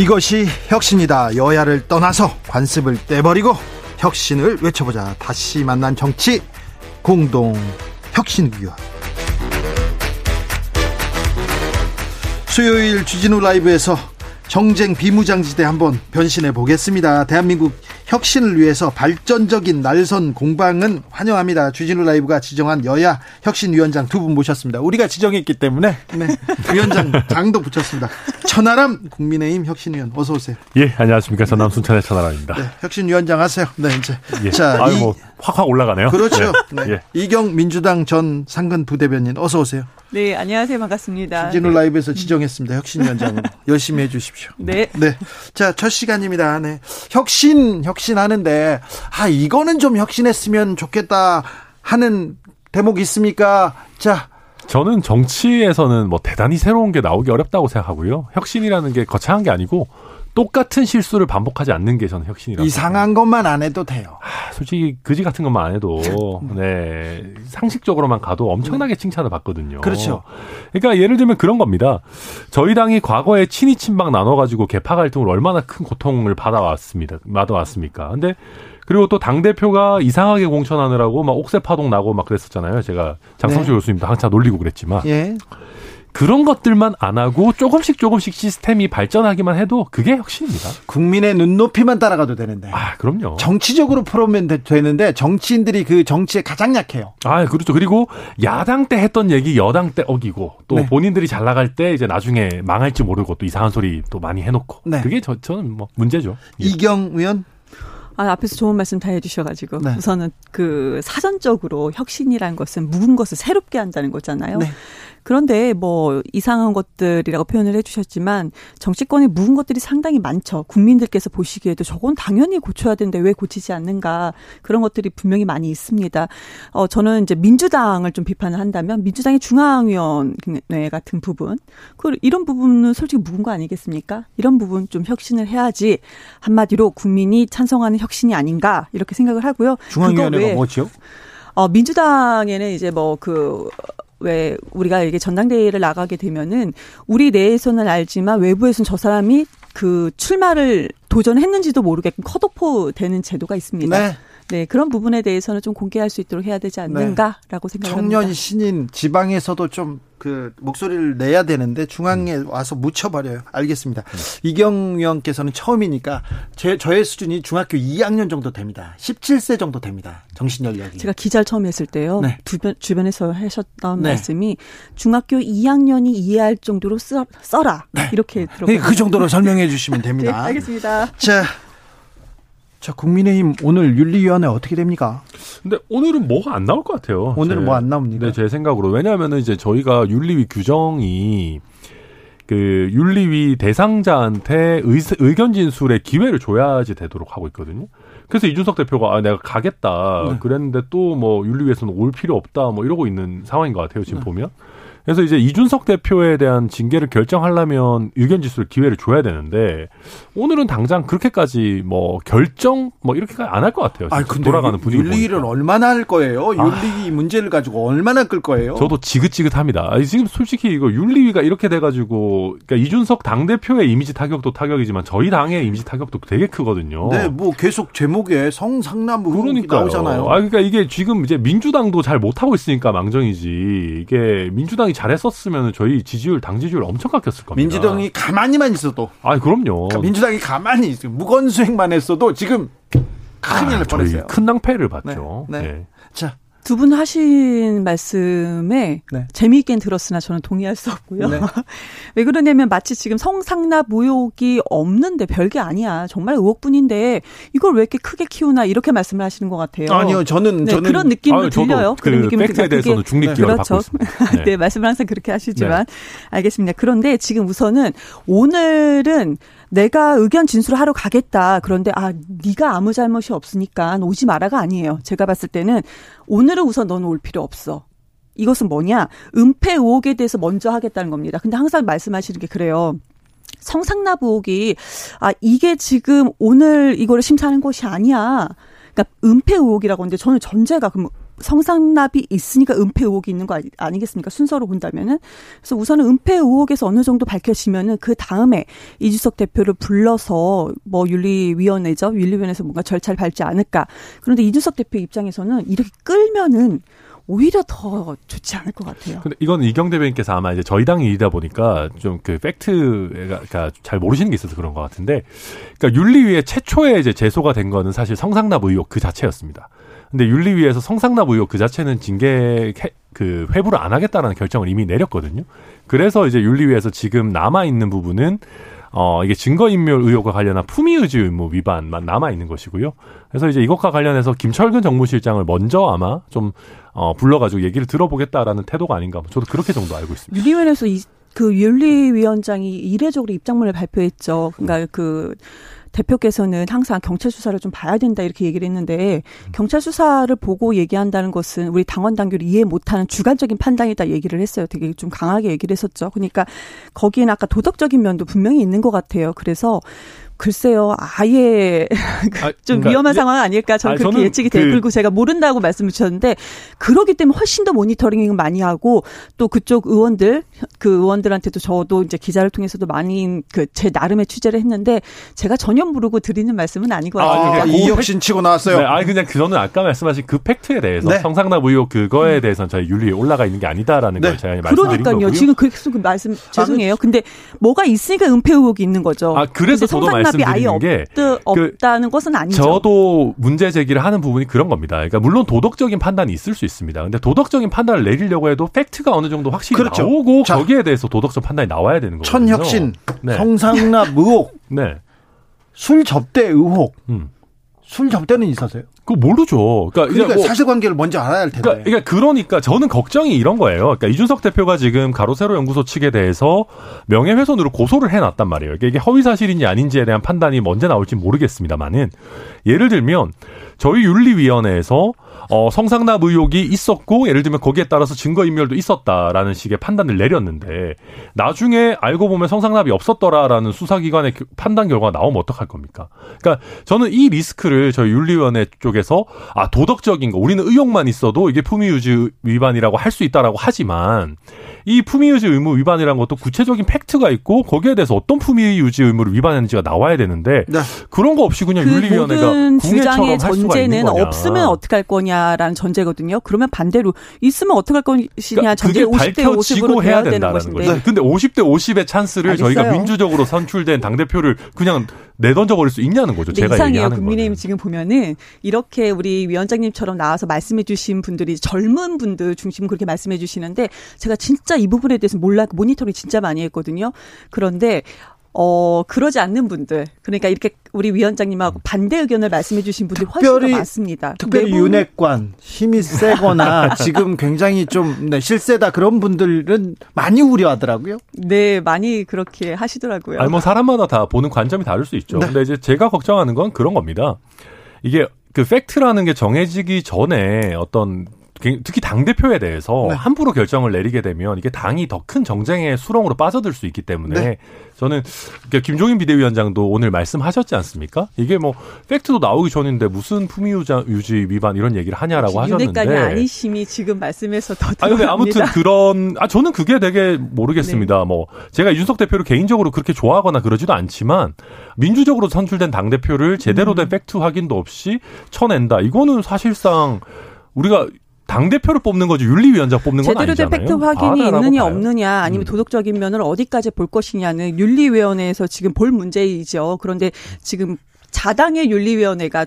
이것이 혁신이다. 여야를 떠나서 관습을 떼버리고 혁신을 외쳐보자. 다시 만난 정치 공동 혁신위원. 수요일 주진우 라이브에서 정쟁 비무장지대 한번 변신해 보겠습니다. 대한민국 혁신을 위해서 발전적인 날선 공방은 환영합니다. 주진우 라이브가 지정한 여야 혁신위원장 두 분 모셨습니다. 우리가 지정했기 때문에 네, 위원장 장도 붙였습니다. 천하람 국민의힘 혁신위원 어서 오세요. 예, 안녕하십니까. 전남 순천의 천하람입니다. 네, 혁신위원장 하세요. 네, 이제. 예. 자, 아유, 이, 뭐 확확 올라가네요. 그렇죠. 네. 네. 예. 이경 민주당 전 상근 부대변인 어서 오세요. 네, 안녕하세요. 반갑습니다. 주진우 라이브에서 지정했습니다. 혁신위원장으로 열심히 해 주십시오. 네. 네. 자, 첫 시간입니다. 네. 혁신, 혁신하는데, 아, 이거는 좀 혁신했으면 좋겠다 하는 대목이 있습니까? 자, 저는 정치에서는 뭐 대단히 새로운 게 나오기 어렵다고 생각하고요. 혁신이라는 게 거창한 게 아니고 똑같은 실수를 반복하지 않는 게 저는 혁신이라고. 이상한 것만 안 해도 돼요. 아, 솔직히 그지 같은 것만 안 해도 네 상식적으로만 가도 엄청나게 칭찬을 받거든요. 그렇죠. 그러니까 예를 들면 그런 겁니다. 저희 당이 과거에 친이 친박 나눠가지고 개파 갈등으로 얼마나 큰 고통을 받아왔습니다. 받아왔습니까? 근데 그리고 또 당 대표가 이상하게 공천하느라고 막 옥새 파동 나고 막 그랬었잖아요. 제가 장성주 네. 교수님도 한참 놀리고 그랬지만 예. 그런 것들만 안 하고 조금씩 조금씩 시스템이 발전하기만 해도 그게 혁신입니다. 국민의 눈높이만 따라가도 되는데. 아 그럼요. 정치적으로 풀어면 되- 되는데 정치인들이 그 정치에 가장 약해요. 아, 그렇죠. 그리고 야당 때 했던 얘기 여당 때 어기고 또 네. 본인들이 잘 나갈 때 이제 나중에 망할지 모르고 또 이상한 소리 또 많이 해놓고 네. 그게 저, 저는 뭐 문제죠. 예. 이경 의원 아, 앞에서 좋은 말씀 다 해주셔가지고 네. 우선은 그 사전적으로 혁신이라는 것은 묵은 것을 새롭게 한다는 거잖아요. 네. 그런데 뭐 이상한 것들이라고 표현을 해주셨지만 정치권에 묵은 것들이 상당히 많죠. 국민들께서 보시기에도 저건 당연히 고쳐야 되는데 왜 고치지 않는가 그런 것들이 분명히 많이 있습니다. 어 저는 이제 민주당을 좀 비판을 한다면 민주당의 중앙위원회 같은 부분 그 이런 부분은 솔직히 묵은 거 아니겠습니까? 이런 부분 좀 혁신을 해야지 한마디로 국민이 찬성하는 혁신이 아닌가 이렇게 생각을 하고요. 중앙위원회가 뭐죠? 어, 민주당에는 이제 뭐 그, 왜 우리가 이게 전당대회를 나가게 되면은 우리 내에서는 알지만 외부에서는 저 사람이 그 출마를 도전했는지도 모르게끔 컷오프 되는 제도가 있습니다. 네. 네, 그런 부분에 대해서는 좀 공개할 수 있도록 해야 되지 않는가라고 생각합니다. 청년 신인 지방에서도 좀 그 목소리를 내야 되는데 중앙에 와서 묻혀버려요. 알겠습니다. 이경 의원께서는 처음이니까 제 저의 수준이 중학교 2학년 정도 됩니다. 17세 정도 됩니다. 정신 연령이. 제가 기자를 처음 했을 때요. 네. 주변, 주변에서 하셨던 네. 말씀이 중학교 2학년이 이해할 정도로 써, 써라. 이렇게 들었거든요. 그 정도로 설명해 주시면 네, 됩니다. 알겠습니다. 자, 자 국민의힘 오늘 윤리위원회 어떻게 됩니까? 근데 오늘은 뭐가 안 나올 것 같아요. 오늘은 제- 뭐안 나옵니까? 네, 제 생각으로. 왜냐하면은 이제 저희가 윤리위 규정이 그 윤리위 대상자한테 의, 의견 진술의 기회를 줘야지 되도록 하고 있거든요. 그래서 이준석 대표가 아, 내가 가겠다 네. 그랬는데 또 뭐 윤리위에서는 올 필요 없다 뭐 이러고 있는 상황인 것 같아요 네. 지금 보면. 그래서 이제 이준석 대표에 대한 징계를 결정하려면 의견 진술 기회를 줘야 되는데 오늘은 당장 그렇게까지 뭐 결정 뭐 이렇게까지 안 할 것 같아요. 아, 근데 돌아가는 분위기 윤리위를 보니까. 얼마나 할 거예요? 아. 윤리 문제를 가지고 얼마나 끌 거예요? 저도 지긋지긋합니다. 아니, 지금 솔직히 이거 윤리위가 이렇게 돼가지고 그러니까 이준석 당 대표의 이미지 타격도 타격이지만 저희 당의 이미지 타격도 되게 크거든요. 네, 뭐 계속 제목에 성상남 의혹이 그러니까 나오잖아요. 아 그러니까 이게 지금 이제 민주당도 잘 못하고 있으니까 망정이지. 이게 민주당이 잘했었으면 저희 지지율 당 지지율 엄청 깎였을 겁니다. 민주당이 가만히만 있어도 아 그럼요. 민주당이 가만히 있어요. 무건수행만 했어도 지금 큰일 날 아, 저희 뻔했어요. 큰 낭패를 봤죠. 네, 네. 예. 자, 두 분 하신 말씀에 네. 재미있게 들었으나 저는 동의할 수 없고요. 네. 왜 그러냐면 마치 지금 성상납 의혹이 없는데 별게 아니야. 정말 의혹뿐인데 이걸 왜 이렇게 크게 키우나 이렇게 말씀을 하시는 것 같아요. 아니요, 저는 네, 저는 그런 느낌도 아유, 저도 들려요. 그 그런 느낌도 팩트에 대해서는 중립기관을 그렇죠. 받고 있습니다. 네. 말씀을 항상 그렇게 하시지만 알겠습니다. 그런데 지금 우선은 오늘은 내가 의견 진술하러 가겠다. 그런데 아 네가 아무 잘못이 없으니까 오지 마라가 아니에요. 제가 봤을 때는 오늘은 우선 너는 올 필요 없어. 이것은 뭐냐? 은폐 의혹에 대해서 먼저 하겠다는 겁니다. 근데 항상 말씀하시는 게 그래요. 성상납 의혹이 아 이게 지금 오늘 이거를 심사하는 것이 아니야. 그러니까 은폐 의혹이라고 하는데 저는 전제가 그럼 성상납이 있으니까 은폐 의혹이 있는 거 아니, 아니 겠습니까? 순서로 본다면은. 그래서 우선은 은폐 의혹에서 어느 정도 밝혀지면은 그 다음에 이주석 대표를 불러서 뭐 윤리위원회죠. 윤리위원회에서 뭔가 절차를 밟지 않을까. 그런데 이주석 대표 입장에서는 이렇게 끌면은 오히려 더 좋지 않을 것 같아요. 근데 이건 이경 대변인께서 아마 이제 저희 당이 일이다 보니까 좀 그 팩트가 잘 모르시는 게 있어서 그런 것 같은데, 그러니까 윤리위에 최초에 이제 제소가 된 거는 사실 성상납 의혹 그 자체였습니다. 근데 윤리위에서 성상납 의혹 그 자체는 징계 그 회부를 안 하겠다라는 결정을 이미 내렸거든요. 그래서 이제 윤리위에서 지금 남아 있는 부분은 어, 이게 증거인멸 의혹과 관련한 품위의지 의무 위반만 남아 있는 것이고요. 그래서 이제 이것과 관련해서 김철근 정무실장을 먼저 아마 좀, 어, 불러가지고 얘기를 들어보겠다라는 태도가 아닌가. 저도 그렇게 정도 알고 있습니다. 윤리위원회에서 이, 그 윤리위원장이 이례적으로 입장문을 발표했죠. 그러니까 그, 대표께서는 항상 경찰 수사를 좀 봐야 된다 이렇게 얘기를 했는데 경찰 수사를 보고 얘기한다는 것은 우리 당원 당규를 이해 못하는 주관적인 판단이다 얘기를 했어요. 되게 좀 강하게 얘기를 했었죠. 그러니까 거기에는 아까 도덕적인 면도 분명히 있는 것 같아요. 그래서 글쎄요, 아예 아, 좀 그러니까, 위험한 상황 아닐까 저는 아니, 그렇게 예측이 돼요. 그, 그리고 제가 모른다고 말씀을 주셨는데 그러기 때문에 훨씬 더 모니터링을 많이 하고 또 그쪽 의원들 그 의원들한테도 저도 이제 기자를 통해서도 많이 그 제 나름의 취재를 했는데 제가 전혀 모르고 드리는 말씀은 아닌 것 같아요. 아, 이혁신 치고 나왔어요. 네, 아니 그냥 저는 아까 말씀하신 그 팩트에 대해서 네. 성상납 의혹 그거에 음. 대해서는 저희 윤리에 올라가 있는 게 아니다라는 네. 걸 제가 말씀드린 그러니까요. 거고요. 지금 계속 그 말씀 죄송해요. 근데 뭐가 있으니까 은폐 의혹이 있는 거죠. 아 그래서 저도 말씀 말씀드리는 아예 게 없, 다는 것은 아니죠. 저도 문제 제기를 하는 부분이 그런 겁니다. 그러니까 물론 도덕적인 판단이 있을 수 있습니다. 근데 도덕적인 판단을 내리려고 해도 팩트가 어느 정도 확실히 그렇죠. 나오고 자, 거기에 대해서 도덕적 판단이 나와야 되는 거거든요. 천혁신, 네. 성상납 의혹, 네. 술 접대 의혹. 음. 술 접대는 있었어요? 그 모르죠. 그러니까, 그러니까 뭐, 사실관계를 먼저 알아야 할 텐데. 그러니까, 그러니까, 그러니까 저는 걱정이 이런 거예요. 그러니까 이준석 대표가 지금 가로세로 연구소 측에 대해서 명예훼손으로 고소를 해놨단 말이에요. 그러니까 이게 허위 사실인지 아닌지에 대한 판단이 언제 나올지 모르겠습니다만은 예를 들면 저희 윤리위원회에서 어, 성상납 의혹이 있었고 예를 들면 거기에 따라서 증거인멸도 있었다라는 식의 판단을 내렸는데 나중에 알고 보면 성상납이 없었더라라는 수사기관의 판단 결과가 나오면 어떡할 겁니까? 그러니까 저는 이 리스크를 저희 윤리위원회 쪽에서 아 도덕적인 거 우리는 의혹만 있어도 이게 품위유지 위반이라고 할 수 있다라고 하지만 이 품위 유지 의무 위반이라는 것도 구체적인 팩트가 있고 거기에 대해서 어떤 품위 유지 의무를 위반했는지가 나와야 되는데 네. 그런 거 없이 그냥 그 윤리위원회가 주장의 전제는 없으면 어떡할 거냐라는 전제거든요. 그러면 반대로 있으면 어떡할 것이냐 그러니까 전제 50대 50으로 해야 되는 것인데. 거죠. 근데 50대 50의 찬스를 알겠어요. 저희가 민주적으로 선출된 당 대표를 그냥 내던져 버릴 수 있냐는 거죠. 제가 이상해요. 국민의힘 지금 보면은 이렇게 우리 위원장님처럼 나와서 말씀해 주신 분들이 젊은 분들 중심 그렇게 말씀해 주시는데 제가 진짜 이 부분에 대해서 몰라 모니터링 진짜 많이 했거든요. 그런데 어, 그러지 않는 분들. 그러니까 이렇게 우리 위원장님하고 반대 의견을 말씀해 주신 분들이 훨씬 더 많습니다. 특별히 윤핵관, 힘이 세거나 지금 굉장히 좀 네, 실세다 그런 분들은 많이 우려하더라고요. 네, 많이 그렇게 하시더라고요. 아니, 뭐 사람마다 다 보는 관점이 다를 수 있죠. 네. 근데 이제 제가 걱정하는 건 그런 겁니다. 이게 그 팩트라는 게 정해지기 전에 어떤 특히 당 대표에 대해서 네. 함부로 결정을 내리게 되면 이게 당이 더 큰 정쟁의 수렁으로 빠져들 수 있기 때문에 네. 저는 김종인 비대위원장도 오늘 말씀하셨지 않습니까? 이게 뭐 팩트도 나오기 전인데 무슨 품위 유지 위반 이런 얘기를 하냐라고 하셨는데 윤핵관이 아니심이 지금 말씀에서 더 아, 근데 아무튼 그런 아 저는 그게 되게 모르겠습니다. 네. 뭐 제가 윤석 대표를 개인적으로 그렇게 좋아하거나 그러지도 않지만 민주적으로 선출된 당 대표를 제대로 된 음. 팩트 확인도 없이 쳐낸다. 이거는 사실상 우리가 당 대표를 뽑는 거지 윤리위원장 뽑는 건 제대로 된 팩트 확인이 있느냐 봐요. 없느냐 아니면 음. 도덕적인 면을 어디까지 볼 것이냐는 윤리위원회에서 지금 볼 문제이죠. 그런데 지금 자당의 윤리위원회가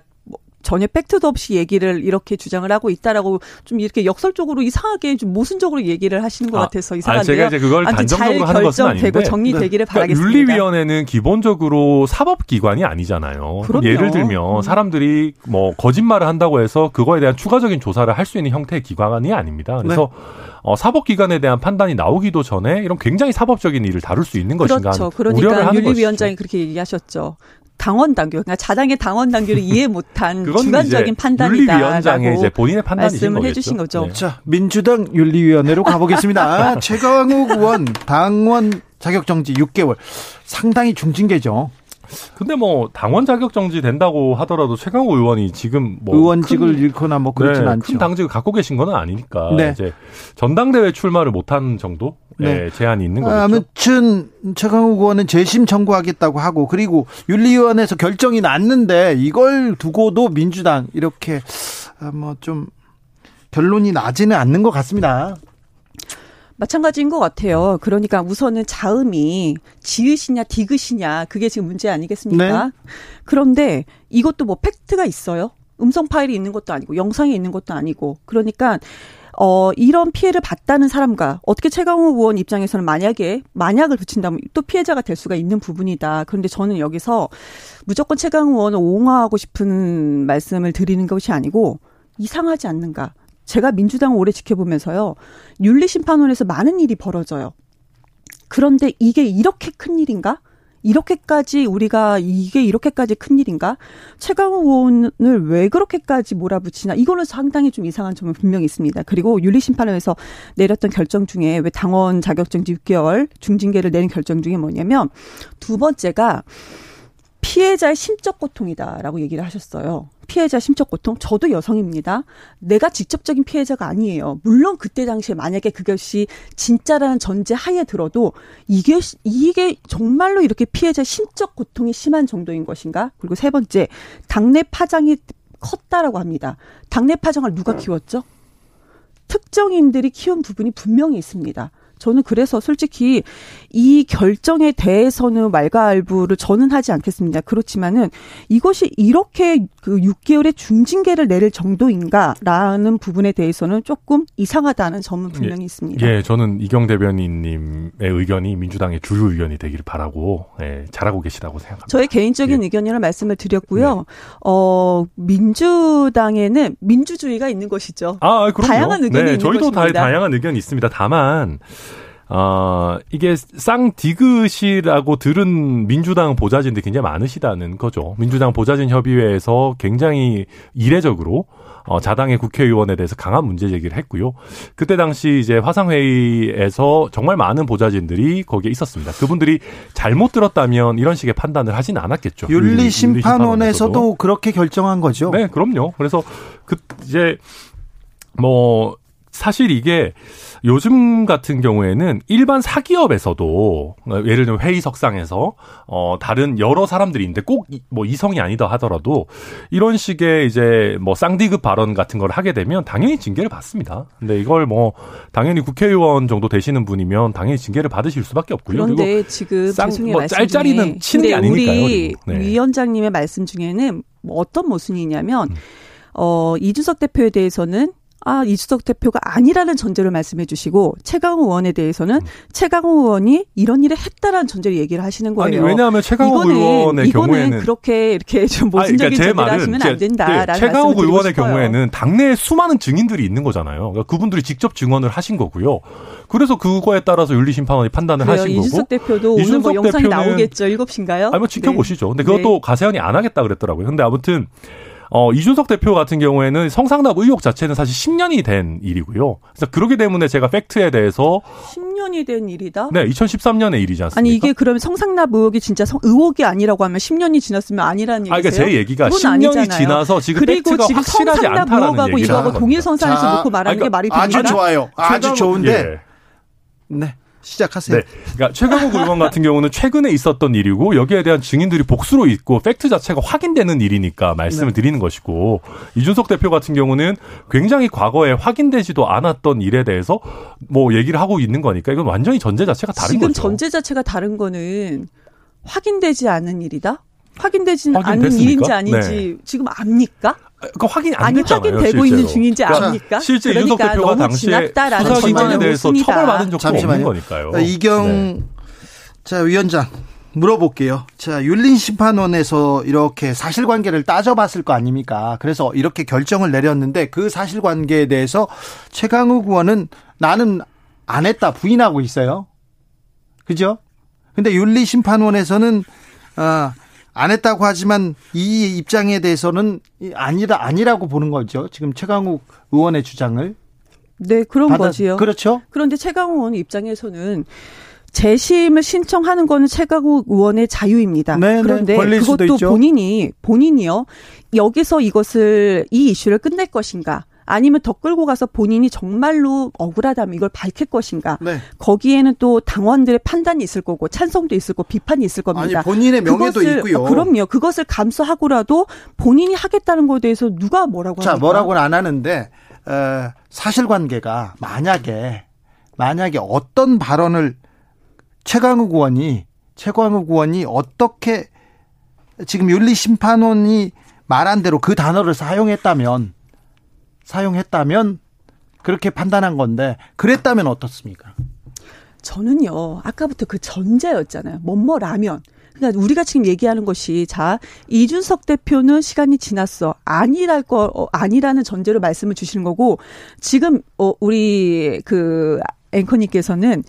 전혀 팩트도 없이 얘기를 이렇게 주장을 하고 있다라고 좀 이렇게 역설적으로 이상하게 좀 모순적으로 얘기를 하시는 것 아, 같아서 이상한데요. 제가 이제 그걸 단정적으로 하는 것은 아닌데 정리되기를 네. 바라겠습니다. 윤리위원회는 기본적으로 사법기관이 아니잖아요. 예를 들면 음. 사람들이 뭐 거짓말을 한다고 해서 그거에 대한 추가적인 조사를 할 수 있는 형태의 기관이 아닙니다. 그래서 네. 어, 사법기관에 대한 판단이 나오기도 전에 이런 굉장히 사법적인 일을 다룰 수 있는 것인가 그렇죠. 그러니까 윤리위원장이 그렇게 얘기하셨죠. 당원 당규, 그러니까 자당의 당원 당규를 이해 못한 주관적인 판단이다. 윤리위원장의 이제 본인의 말씀을 해주신 거죠. 네. 자, 민주당 윤리위원회로 가보겠습니다. 아, 최강욱 의원 당원 자격 정지 6개월. 상당히 중징계죠. 근데 뭐 당원 자격 정지 된다고 하더라도 최강호 의원이 지금 뭐 의원직을 큰, 잃거나 뭐 그렇진 네, 않죠. 큰 당직을 갖고 계신 건 아니니까 네. 이제 전당대회 출마를 못한 정도 네. 제한이 있는 거죠. 아무튼 최강욱 의원은 재심 청구하겠다고 하고 그리고 윤리위원회에서 결정이 났는데 이걸 두고도 민주당 이렇게 아, 뭐좀 결론이 나지는 않는 것 같습니다. 마찬가지인 것 같아요. 그러니까 우선은 자음이 지읒이냐 디귿이냐 그게 지금 문제 아니겠습니까? 네. 그런데 이것도 뭐 팩트가 있어요. 음성 파일이 있는 것도 아니고 영상이 있는 것도 아니고 그러니까 어 이런 피해를 봤다는 사람과 어떻게 최강호 의원 입장에서는 만약에 만약을 붙인다면 또 피해자가 될 수가 있는 부분이다. 그런데 저는 여기서 무조건 최강호 의원을 옹호하고 싶은 말씀을 드리는 것이 아니고 이상하지 않는가? 제가 민주당을 오래 지켜보면서요. 윤리심판원에서 많은 일이 벌어져요. 그런데 이게 이렇게 큰 일인가? 이렇게까지 우리가 이게 이렇게까지 큰 일인가? 최강호 의원을 왜 그렇게까지 몰아붙이나? 이거는 상당히 좀 이상한 점은 분명히 있습니다. 그리고 윤리심판원에서 내렸던 결정 중에 왜 당원 자격정지 6개월 중징계를 내린 결정 중에 뭐냐면 두 번째가 피해자의 심적 고통이다라고 얘기를 하셨어요. 피해자 심적 고통. 저도 여성입니다. 내가 직접적인 피해자가 아니에요. 물론 그때 당시에 만약에 그것이 진짜라는 전제 하에 들어도 이게 이게 정말로 이렇게 피해자 심적 고통이 심한 정도인 것인가? 그리고 세 번째, 당내 파장이 컸다라고 합니다. 당내 파장을 누가 키웠죠? 특정인들이 키운 부분이 분명히 있습니다. 저는 그래서 솔직히 이 결정에 대해서는 말가알부를 저는 하지 않겠습니다. 그렇지만은 이것이 이렇게 그 6개월의 중징계를 내릴 정도인가라는 부분에 대해서는 조금 이상하다는 점은 분명히 예, 있습니다. 예, 저는 이경 대변인님의 의견이 민주당의 주요 의견이 되기를 바라고 예, 잘하고 계시다고 생각합니다. 저의 개인적인 예. 의견이라 말씀을 드렸고요. 어, 민주당에는 민주주의가 있는 것이죠. 아, 그럼요. 다양한 의견이 네, 있는 저희도 다, 것입니다. 다양한 의견이 있습니다. 다만 어, 이게 쌍디귿이라고 들은 민주당 보좌진들이 굉장히 많으시다는 거죠. 민주당 보좌진 협의회에서 굉장히 이례적으로 어, 자당의 국회의원에 대해서 강한 문제 제기를 했고요. 그때 당시 이제 화상회의에서 정말 많은 보좌진들이 거기에 있었습니다. 그분들이 잘못 들었다면 이런 식의 판단을 하진 않았겠죠. 윤리심판원에서도 그렇게 결정한 거죠. 네, 그럼요. 그래서 그 이제 뭐 사실 이게 요즘 같은 경우에는 일반 사기업에서도 예를 들면 회의석상에서 어 다른 여러 사람들이 있는데 꼭 뭐 이성이 아니다 하더라도 이런 식의 이제 뭐 쌍디급 발언 같은 걸 하게 되면 당연히 징계를 받습니다. 근데 이걸 뭐 당연히 국회의원 정도 되시는 분이면 당연히 징계를 받으실 수밖에 없고요. 그런데 지금 쌍- 죄송해요 뭐 짤짤이는 치는 게 아니니까요, 우리. 네. 위원장님의 말씀 중에는 뭐 어떤 모순이냐면 음. 어 이준석 대표에 대해서는 아 이준석 대표가 아니라는 전제를 말씀해 주시고 최강호 의원에 대해서는 음. 최강호 의원이 이런 일을 했다라는 전제를 얘기를 하시는 아니 거예요. 왜냐하면 최강욱 이거는 의원의 이거는 경우에는 그렇게 이렇게 좀 아니, 모순적인 그러니까 제 전제를 말은 하시면 제- 안 된다라는 네, 말씀을 드리고 의원의 싶어요. 경우에는 당내에 수많은 증인들이 있는 거잖아요. 그러니까 그분들이 직접 증언을 하신 거고요. 그래서 그거에 따라서 윤리심판원이 판단을 그래요. 하신 이준석 거고. 대표도 오늘 뭐 이준석 영상이 나오겠죠. 7시인가요? 아니 뭐 지켜보시죠. 근데 그것도 가세현이 안 하겠다 그랬더라고요. 근데 아무튼 어, 이준석 대표 같은 경우에는 성상납 의혹 자체는 사실 10년이 된 일이고요. 그래서 그러기 때문에 제가 팩트에 대해서 10년이 된 일이다. 네, 2013년의 일이지 않습니까? 아니 이게 그러면 성상납 의혹이 진짜 성, 의혹이 아니라고 하면 10년이 지났으면 아니라는 아, 얘기세요? 그러니까 제 얘기가 그건 10년이 아니잖아요. 지나서 지금 그리고 팩트가 지금 확실하지 않다라는 의혹하고 이거하고 동일선상에서 자, 놓고 말하는 아니, 게 말이 아주 됩니까? 좋아요. 아주 좋은데. 예. 네. 시작하세요. 네. 그러니까 최강욱 의원 같은 경우는 최근에 있었던 일이고 여기에 대한 증인들이 복수로 있고 팩트 자체가 확인되는 일이니까 말씀을 네. 드리는 것이고 이준석 대표 같은 경우는 굉장히 과거에 확인되지도 않았던 일에 대해서 뭐 얘기를 하고 있는 거니까 이건 완전히 전제 자체가 다른 지금 거죠. 전제 자체가 다른 거는 확인되지 않은 일이다? 확인되지 는 않은 확인됐습니까? 일인지 아닌지 지금 압니까? 그 확인이 안 아니 됐잖아요. 확인되고 있는 실제로. 중인지 그러니까 압니까? 실제 그러니까 대표가 너무 당시에 지났다라는 수사 기관에 전제는 대해서. 처벌받은 적도 없는 잠시만요. 거니까요. 자, 이경 네. 자 위원장 물어볼게요. 자 윤린 심판원에서 이렇게 사실관계를 따져봤을 거 아닙니까? 그래서 이렇게 결정을 내렸는데 그 사실관계에 대해서 최강욱 의원은 나는 안 했다 부인하고 있어요. 그죠? 근데 윤리 심판원에서는 아, 안 했다고 하지만 이 입장에 대해서는 아니라 아니라고 보는 거죠. 지금 최강욱 의원의 주장을 네, 그런 받아- 거지요. 그렇죠? 그런데 최강욱 의원 입장에서는 재심을 신청하는 거는 최강욱 의원의 자유입니다. 네, 네. 그런데 그것도. 본인이 본인이요 여기서 이것을 이 이슈를 끝낼 것인가 아니면 더 끌고 가서 본인이 정말로 억울하다면 이걸 밝힐 것인가 네. 거기에는 또 당원들의 판단이 있을 거고 찬성도 있을 거고 비판이 있을 겁니다. 아니 본인의 명예도 그것을- 있고요. 어, 그럼요. 그것을 감수하고라도 본인이 하겠다는 거에 대해서 누가 뭐라고 자, 합니까? 뭐라고는 안 하는데 에, 사실관계가 만약에 만약에 어떤 발언을 최강욱 의원이 최강욱 의원이 어떻게 지금 윤리심판원이 말한 대로 그 단어를 사용했다면 사용했다면 그렇게 판단한 건데 그랬다면 어떻습니까? 저는요 아까부터 그 전제였잖아요. 뭐뭐 라면. 그러니까 우리가 지금 얘기하는 것이 자 이준석 대표는 시간이 지났어 아니랄 거 어, 아니라는 전제로 말씀을 주시는 거고 지금 어 우리 그 앵커님께서는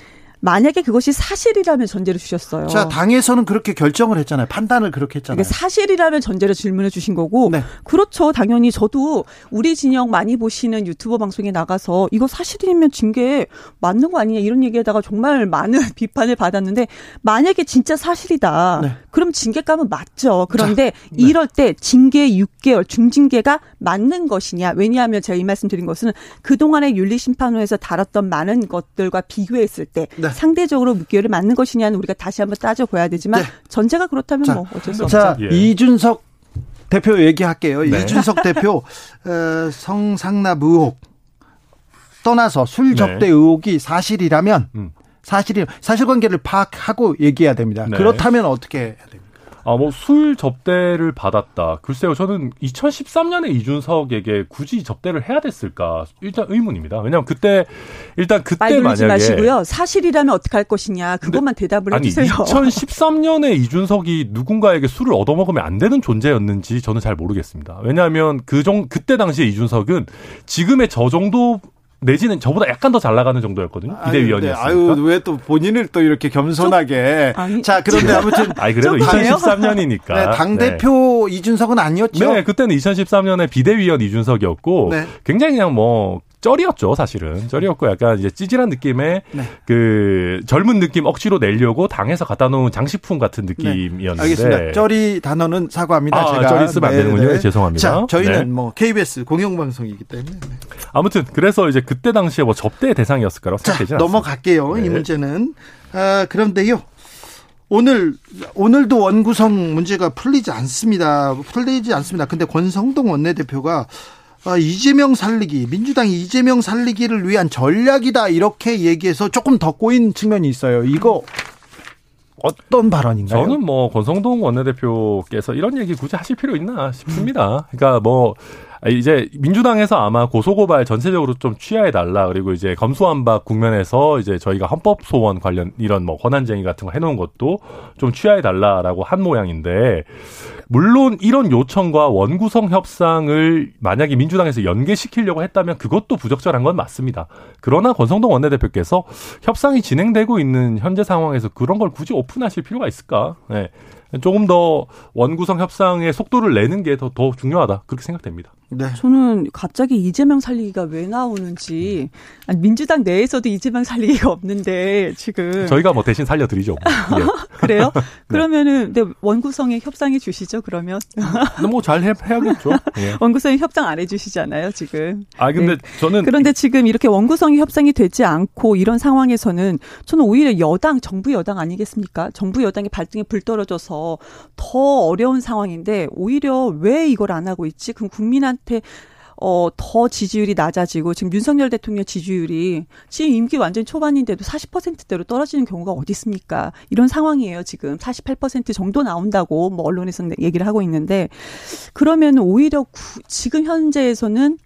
만약에 그것이 사실이라면 전제를 주셨어요. 자, 당에서는 그렇게 결정을 했잖아요. 판단을 그렇게 했잖아요. 그러니까 사실이라면 전제로 질문을 주신 거고 네. 그렇죠. 당연히 저도 우리 진영 많이 보시는 유튜버 방송에 나가서 이거 사실이면 징계 맞는 거 아니냐 이런 얘기에다가 정말 많은 비판을 받았는데 만약에 진짜 사실이다. 네. 그럼 징계감은 맞죠. 그런데 자, 네. 이럴 때 징계 6개월 중징계가 맞는 것이냐. 왜냐하면 제가 이 말씀 드린 것은 그동안의 윤리심판원에서 다뤘던 많은 것들과 비교했을 때 네. 상대적으로 6개월이 맞는 것이냐는 우리가 다시 한번 따져봐야 되지만 네. 전제가 그렇다면 자, 뭐 어쩔 수 없죠. 자, 예. 이준석 대표 얘기할게요. 네. 이준석 대표 어, 성상납 의혹 떠나서 술 네. 접대 의혹이 사실이라면 음. 사실이 사실관계를 파악하고 얘기해야 됩니다. 네. 그렇다면 어떻게 해야 됩니까? 아, 뭐, 술 접대를 받았다. 글쎄요, 저는 2013년에 이준석에게 굳이 접대를 해야 됐을까? 일단 의문입니다. 왜냐면 그때, 일단 그때 만약에. 마시고요. 사실이라면 어떻게 할 것이냐. 그것만 대답을 아니, 해주세요. 2013년에 이준석이 누군가에게 술을 얻어먹으면 안 되는 존재였는지 저는 잘 모르겠습니다. 왜냐하면 그 정, 그때 당시에 이준석은 지금의 저 정도 내지는 저보다 약간 더 잘 나가는 정도였거든요. 비대위원이었으니까. 아유, 왜 또 본인을 또 이렇게 겸손하게. 아니, 자, 그런데 아무튼. 아니, 그래도 좀 그래요? 2013년이니까. 네, 당대표 이준석은 아니었죠. 네, 그때는 2013년에 비대위원 이준석이었고 네. 굉장히 그냥 뭐 쩔이었죠, 사실은. 쩔이었고 약간 이제 찌질한 느낌의 네. 그 젊은 느낌 억지로 내려고 당에서 갖다 놓은 장식품 같은 느낌이었는데. 네. 알겠습니다. 쩌리 단어는 사과합니다. 아, 제가. 쩌리 쓰면 안 되는군요. 죄송합니다. 자, 저희는 네. 뭐 KBS 공영방송이기 때문에. 네. 아무튼 그래서 이제 그때 당시에 뭐 접대 대상이었을 거라고 자, 생각되지 않습니다. 넘어갈게요. 이 네. 문제는. 아, 그런데요. 오늘 오늘도 원구성 문제가 풀리지 않습니다. 풀리지 않습니다. 근데 권성동 원내대표가 아, 이재명 살리기, 민주당이 이재명 살리기를 위한 전략이다 이렇게 얘기해서 조금 더 꼬인 측면이 있어요. 이거 어떤 발언인가요? 저는 뭐 권성동 원내대표께서 이런 얘기 굳이 하실 필요 있나 싶습니다. 그러니까 뭐 이제 민주당에서 아마 고소고발 전체적으로 좀 취하해 달라 그리고 이제 검수완박 국면에서 이제 저희가 헌법 소원 관련 이런 뭐 권한쟁의 같은 거 해놓은 것도 좀 취하해 달라라고 한 모양인데 물론 이런 요청과 원구성 협상을 만약에 민주당에서 연계시키려고 했다면 그것도 부적절한 건 맞습니다. 그러나 권성동 원내대표께서 협상이 진행되고 있는 현재 상황에서 그런 걸 굳이 오픈하실 필요가 있을까? 네. 조금 더 원구성 협상의 속도를 내는 게 더 더 중요하다 그렇게 생각됩니다. 네. 저는 갑자기 이재명 살리기가 왜 나오는지 아니, 민주당 내에서도 이재명 살리기가 없는데 지금 저희가 뭐 대신 살려드리죠. 예. 그래요? 그러면은 네, 원구성에 협상해 주시죠. 그러면 뭐 잘 해야겠죠. 예. 원구성에 협상 안 해주시잖아요. 지금. 아 근데 네. 저는 그런데 지금 이렇게 원구성이 협상이 되지 않고 이런 상황에서는 저는 오히려 여당, 정부 여당 아니겠습니까? 정부 여당의 발등에 불 떨어져서 더 어려운 상황인데 오히려 왜 이걸 안 하고 있지? 그럼 국민한테 어, 더 지지율이 낮아지고 지금 윤석열 대통령 지지율이 지금 임기 완전 초반인데도 40%대로 떨어지는 경우가 어디 있습니까? 이런 상황이에요, 지금. 48% 정도 나온다고 뭐 언론에서는 얘기를 하고 있는데 그러면 오히려 구, 지금 현재에서는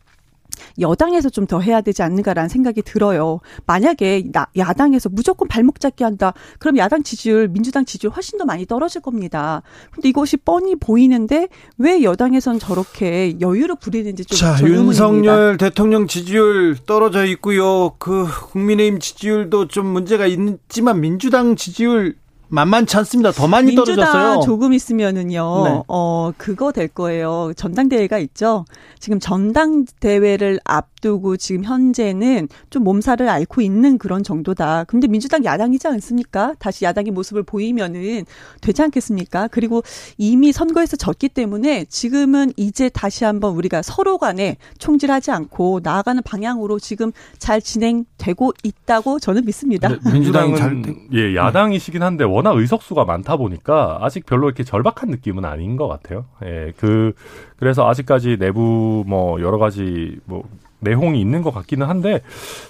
여당에서 좀 더 해야 되지 않는가라는 생각이 들어요. 만약에 나, 야당에서 무조건 발목 잡기 한다. 그럼 야당 지지율, 민주당 지지율 훨씬 더 많이 떨어질 겁니다. 근데 이것이 뻔히 보이는데 왜 여당에선 저렇게 여유를 부리는지 좀 자, 의문입니다. 윤석열 대통령 지지율 떨어져 있고요. 그 국민의힘 지지율도 좀 문제가 있지만 민주당 지지율 만만치 않습니다. 더 많이 민주당 떨어졌어요. 조금 있으면은요, 네. 어, 그거 될 거예요. 전당대회가 있죠. 지금 전당대회를 앞 두고 지금 현재는 좀 몸살을 앓고 있는 그런 정도다. 근데 민주당 야당이지 않습니까? 다시 야당의 모습을 보이면은 되지 않겠습니까? 그리고 이미 선거에서 졌기 때문에 지금은 이제 다시 한번 우리가 서로 간에 총질하지 않고 나아가는 방향으로 지금 잘 진행되고 있다고 저는 믿습니다. 민주당은 잘 예 야당이시긴 한데 워낙 의석수가 많다 보니까 아직 별로 이렇게 절박한 느낌은 아닌 것 같아요. 예, 그 그래서 아직까지 내부 뭐 여러 가지 뭐 내용이 있는 것 같기는 한데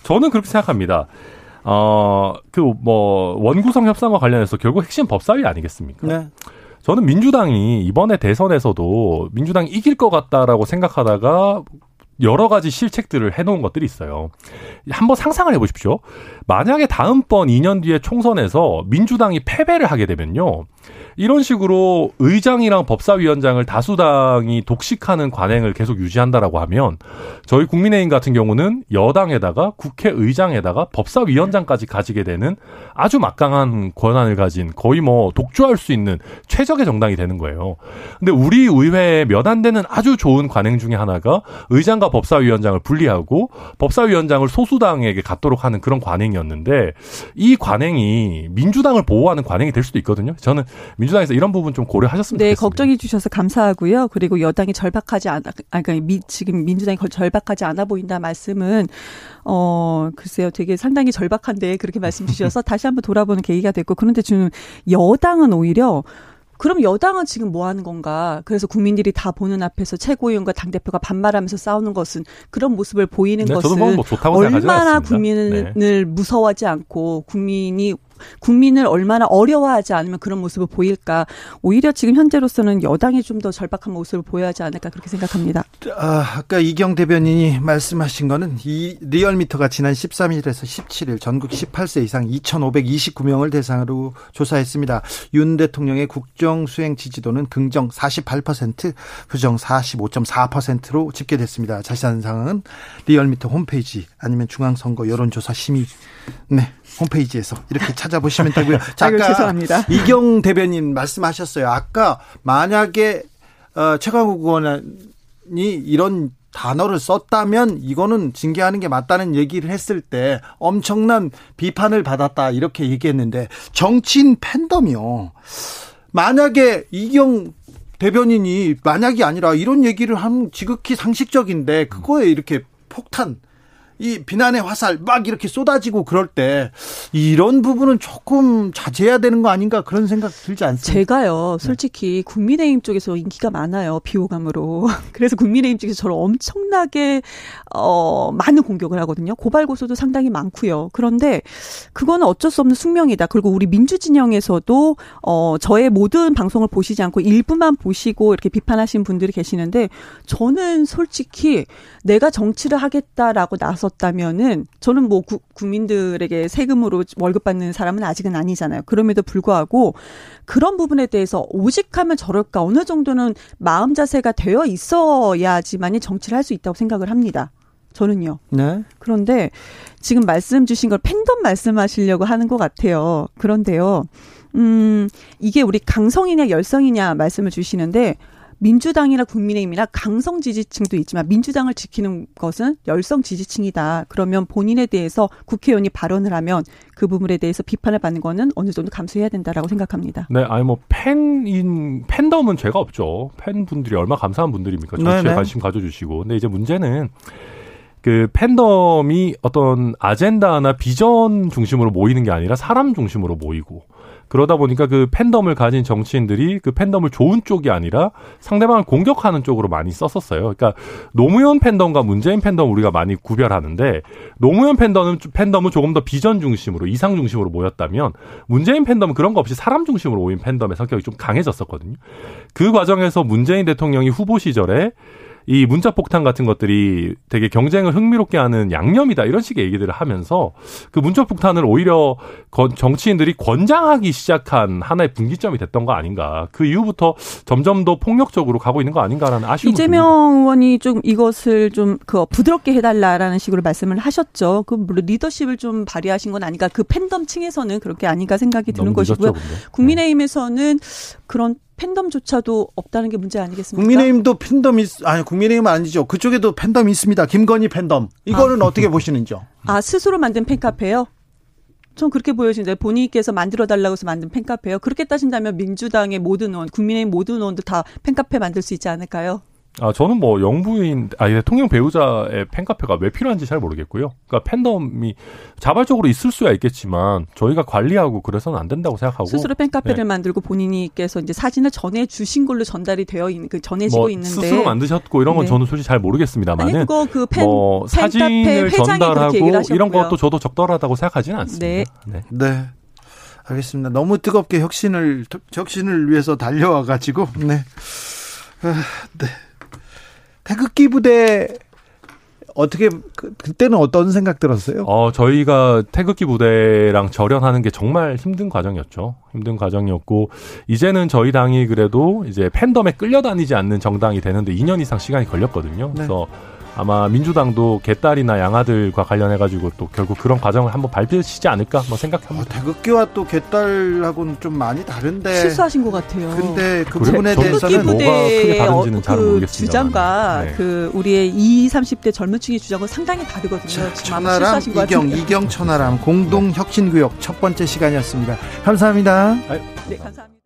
저는 그렇게 생각합니다. 어, 그, 뭐, 원구성 협상과 관련해서 결국 핵심 법사위 아니겠습니까? 네. 저는 민주당이 이번에 대선에서도 민주당이 이길 것 같다라고 생각하다가 여러 가지 실책들을 해놓은 것들이 있어요. 한번 상상을 해보십시오. 만약에 다음번 2년 뒤에 총선에서 민주당이 패배를 하게 되면요. 이런 식으로 의장이랑 법사위원장을 다수당이 독식하는 관행을 계속 유지한다라고 하면 저희 국민의힘 같은 경우는 여당에다가 국회의장에다가 법사위원장까지 가지게 되는 아주 막강한 권한을 가진 거의 뭐 독주할 수 있는 최적의 정당이 되는 거예요. 근데 우리 의회에 몇 안 되는 아주 좋은 관행 중에 하나가 의장과 법사위원장을 분리하고 법사위원장을 소수당에게 갖도록 하는 그런 관행이 었는데 이 관행이 민주당을 보호하는 관행이 될 수도 있거든요. 저는 민주당에서 이런 부분 좀 고려하셨으면 네, 좋겠습니다. 걱정해 주셔서 감사하고요. 그리고 여당이 절박하지 않아, 아, 그러니까 미, 지금 민주당이 절박하지 않아 보인다 말씀은 어 글쎄요, 되게 상당히 절박한데 그렇게 말씀 주셔서 다시 한번 돌아보는 계기가 됐고 그런데 지금 여당은 오히려 그럼 여당은 지금 뭐 하는 건가? 그래서 국민들이 다 보는 앞에서 최고위원과 당 대표가 반말하면서 싸우는 것은 그런 모습을 보이는 네, 것은 뭐 생각하지는 얼마나 않습니다. 국민을 네. 무서워하지 않고 국민이 국민을 얼마나 어려워하지 않으면 그런 모습을 보일까? 오히려 지금 현재로서는 여당이 좀 더 절박한 모습을 보여야 하지 않을까 그렇게 생각합니다. 아, 아까 이경 대변인이 말씀하신 거는 이 리얼미터가 지난 13일에서 17일 전국 18세 이상 2,529명을 대상으로 조사했습니다. 윤 대통령의 국정 수행 지지도는 긍정 48%, 부정 45.4%로 집계됐습니다. 자세한 사항은 리얼미터 홈페이지 아니면 중앙선거 여론조사 심의 네 홈페이지에서 이렇게 찾아보시면 되고요. 자, 아까 죄송합니다. 이경 대변인 말씀하셨어요. 아까 만약에 어, 최강욱 의원이 이런 단어를 썼다면 이거는 징계하는 게 맞다는 얘기를 했을 때 엄청난 비판을 받았다 이렇게 얘기했는데 정치인 팬덤이요. 만약에 이경 대변인이 만약이 아니라 이런 얘기를 하면 지극히 상식적인데 그거에 이렇게 폭탄 이 비난의 화살 막 이렇게 쏟아지고 그럴 때 이런 부분은 조금 자제해야 되는 거 아닌가 그런 생각 들지 않습니까? 제가요, 솔직히 국민의힘 쪽에서 인기가 많아요, 비호감으로. 그래서 국민의힘 쪽에서 저를 엄청나게, 어, 많은 공격을 하거든요. 고발 고소도 상당히 많고요. 그런데 그거는 어쩔 수 없는 숙명이다. 그리고 우리 민주 진영에서도, 어, 저의 모든 방송을 보시지 않고 일부만 보시고 이렇게 비판하신 분들이 계시는데 저는 솔직히 내가 정치를 하겠다라고 나 섰다면은 저는 뭐 구- 국민들에게 세금으로 월급 받는 사람은 아직은 아니잖아요. 그럼에도 불구하고 그런 부분에 대해서 오직하면 저럴까 어느 정도는 마음 자세가 되어 있어야지만이 정치를 할 수 있다고 생각을 합니다. 저는요. 네. 그런데 지금 말씀 주신 걸 팬덤 말씀하시려고 하는 것 같아요. 그런데요, 음, 이게 우리 강성이냐 열성이냐 말씀을 주시는데, 민주당이나 국민의힘이나 강성 지지층도 있지만 민주당을 지키는 것은 열성 지지층이다. 그러면 본인에 대해서 국회의원이 발언을 하면 그 부분에 대해서 비판을 받는 거는 어느 정도 감수해야 된다라고 생각합니다. 네, 아니 뭐 팬인 팬덤은 죄가 없죠. 팬분들이 얼마나 감사한 분들입니까? 정치에 네네. 관심 가져주시고. 근데 이제 문제는 그 팬덤이 어떤 아젠다나 비전 중심으로 모이는 게 아니라 사람 중심으로 모이고 그러다 보니까 그 팬덤을 가진 정치인들이 그 팬덤을 좋은 쪽이 아니라 상대방을 공격하는 쪽으로 많이 썼었어요. 그러니까 노무현 팬덤과 문재인 팬덤 우리가 많이 구별하는데 노무현 팬덤은 팬덤은 조금 더 비전 중심으로 이상 중심으로 모였다면 문재인 팬덤은 그런 거 없이 사람 중심으로 모인 팬덤의 성격이 좀 강해졌었거든요. 그 과정에서 문재인 대통령이 후보 시절에 이 문자 폭탄 같은 것들이 되게 경쟁을 흥미롭게 하는 양념이다 이런 식의 얘기들을 하면서 그 문자 폭탄을 오히려 건- 정치인들이 권장하기 시작한 하나의 분기점이 됐던 거 아닌가 그 이후부터 점점 더 폭력적으로 가고 있는 거 아닌가라는 아쉬움이 이재명 의원이 좀 이것을 좀 그 부드럽게 해달라라는 식으로 말씀을 하셨죠. 그 물론 리더십을 좀 발휘하신 건 아닌가. 그 팬덤 층에서는 그렇게 아닌가 생각이 드는 것이고요. 근데. 국민의힘에서는 그런 팬덤조차도 없다는 게 문제 아니겠습니까? 국민의힘도 팬덤이 있- 아니 국민의힘은 아니죠. 그쪽에도 팬덤이 있습니다. 김건희 팬덤. 이거는 어떻게 보시는지요? 아 스스로 만든 팬카페요? 전 그렇게 보여지는데 본인께서 만들어 달라고 해서 만든 팬카페요. 그렇게 따진다면 민주당의 모든 의원, 국민의힘 모든 의원들 다 팬카페 만들 수 있지 않을까요? 아, 저는 뭐 영부인, 아, 대통령 배우자의 팬카페가 왜 필요한지 잘 모르겠고요. 그러니까 팬덤이 자발적으로 있을 수야 있겠지만 저희가 관리하고 그래서는 안 된다고 생각하고. 스스로 팬카페를 네. 만들고 본인이께서 이제 사진을 전해 주신 걸로 전달이 되어 있는 그 전해지고 뭐 있는데 스스로 만드셨고 이런 건 네. 저는 솔직히 잘 모르겠습니다만은 아니 그거 그 팬, 뭐 팬카페 사진을 회장이 그렇게 전달하고. 이런 것도 저도 적절하다고 생각하지는 않습니다. 네. 네. 네. 알겠습니다. 너무 뜨겁게 혁신을 혁신을 위해서 달려와 가지고 네. 아, 네. 태극기 부대 어떻게 그, 그때는 어떤 생각 들었어요? 어, 저희가 태극기 부대랑 절연하는 게 정말 힘든 과정이었죠. 힘든 과정이었고, 이제는 저희 당이 그래도 이제 팬덤에 끌려다니지 않는 정당이 되는데 2년 이상 시간이 걸렸거든요. 네. 그래서 아마 민주당도 개딸이나 양아들과 관련해가지고 또 결국 그런 과정을 한번 밟으시지 않을까 어, 생각합니다. 태극기와 또 개딸하고는 좀 많이 다른데. 실수하신 것 같아요. 근데 그 그래? 부분에 대해서는 뭐- 뭐가 크게 다른지는 어, 잘 그 모르겠습니다만. 주장과 네. 그 우리의 20, 30대 젊은 층의 주장은 상당히 다르거든요. 천하람 이경. 이경 천하람 공동 혁신 구역 첫 번째 시간이었습니다. 감사합니다. 네, 감사합니다.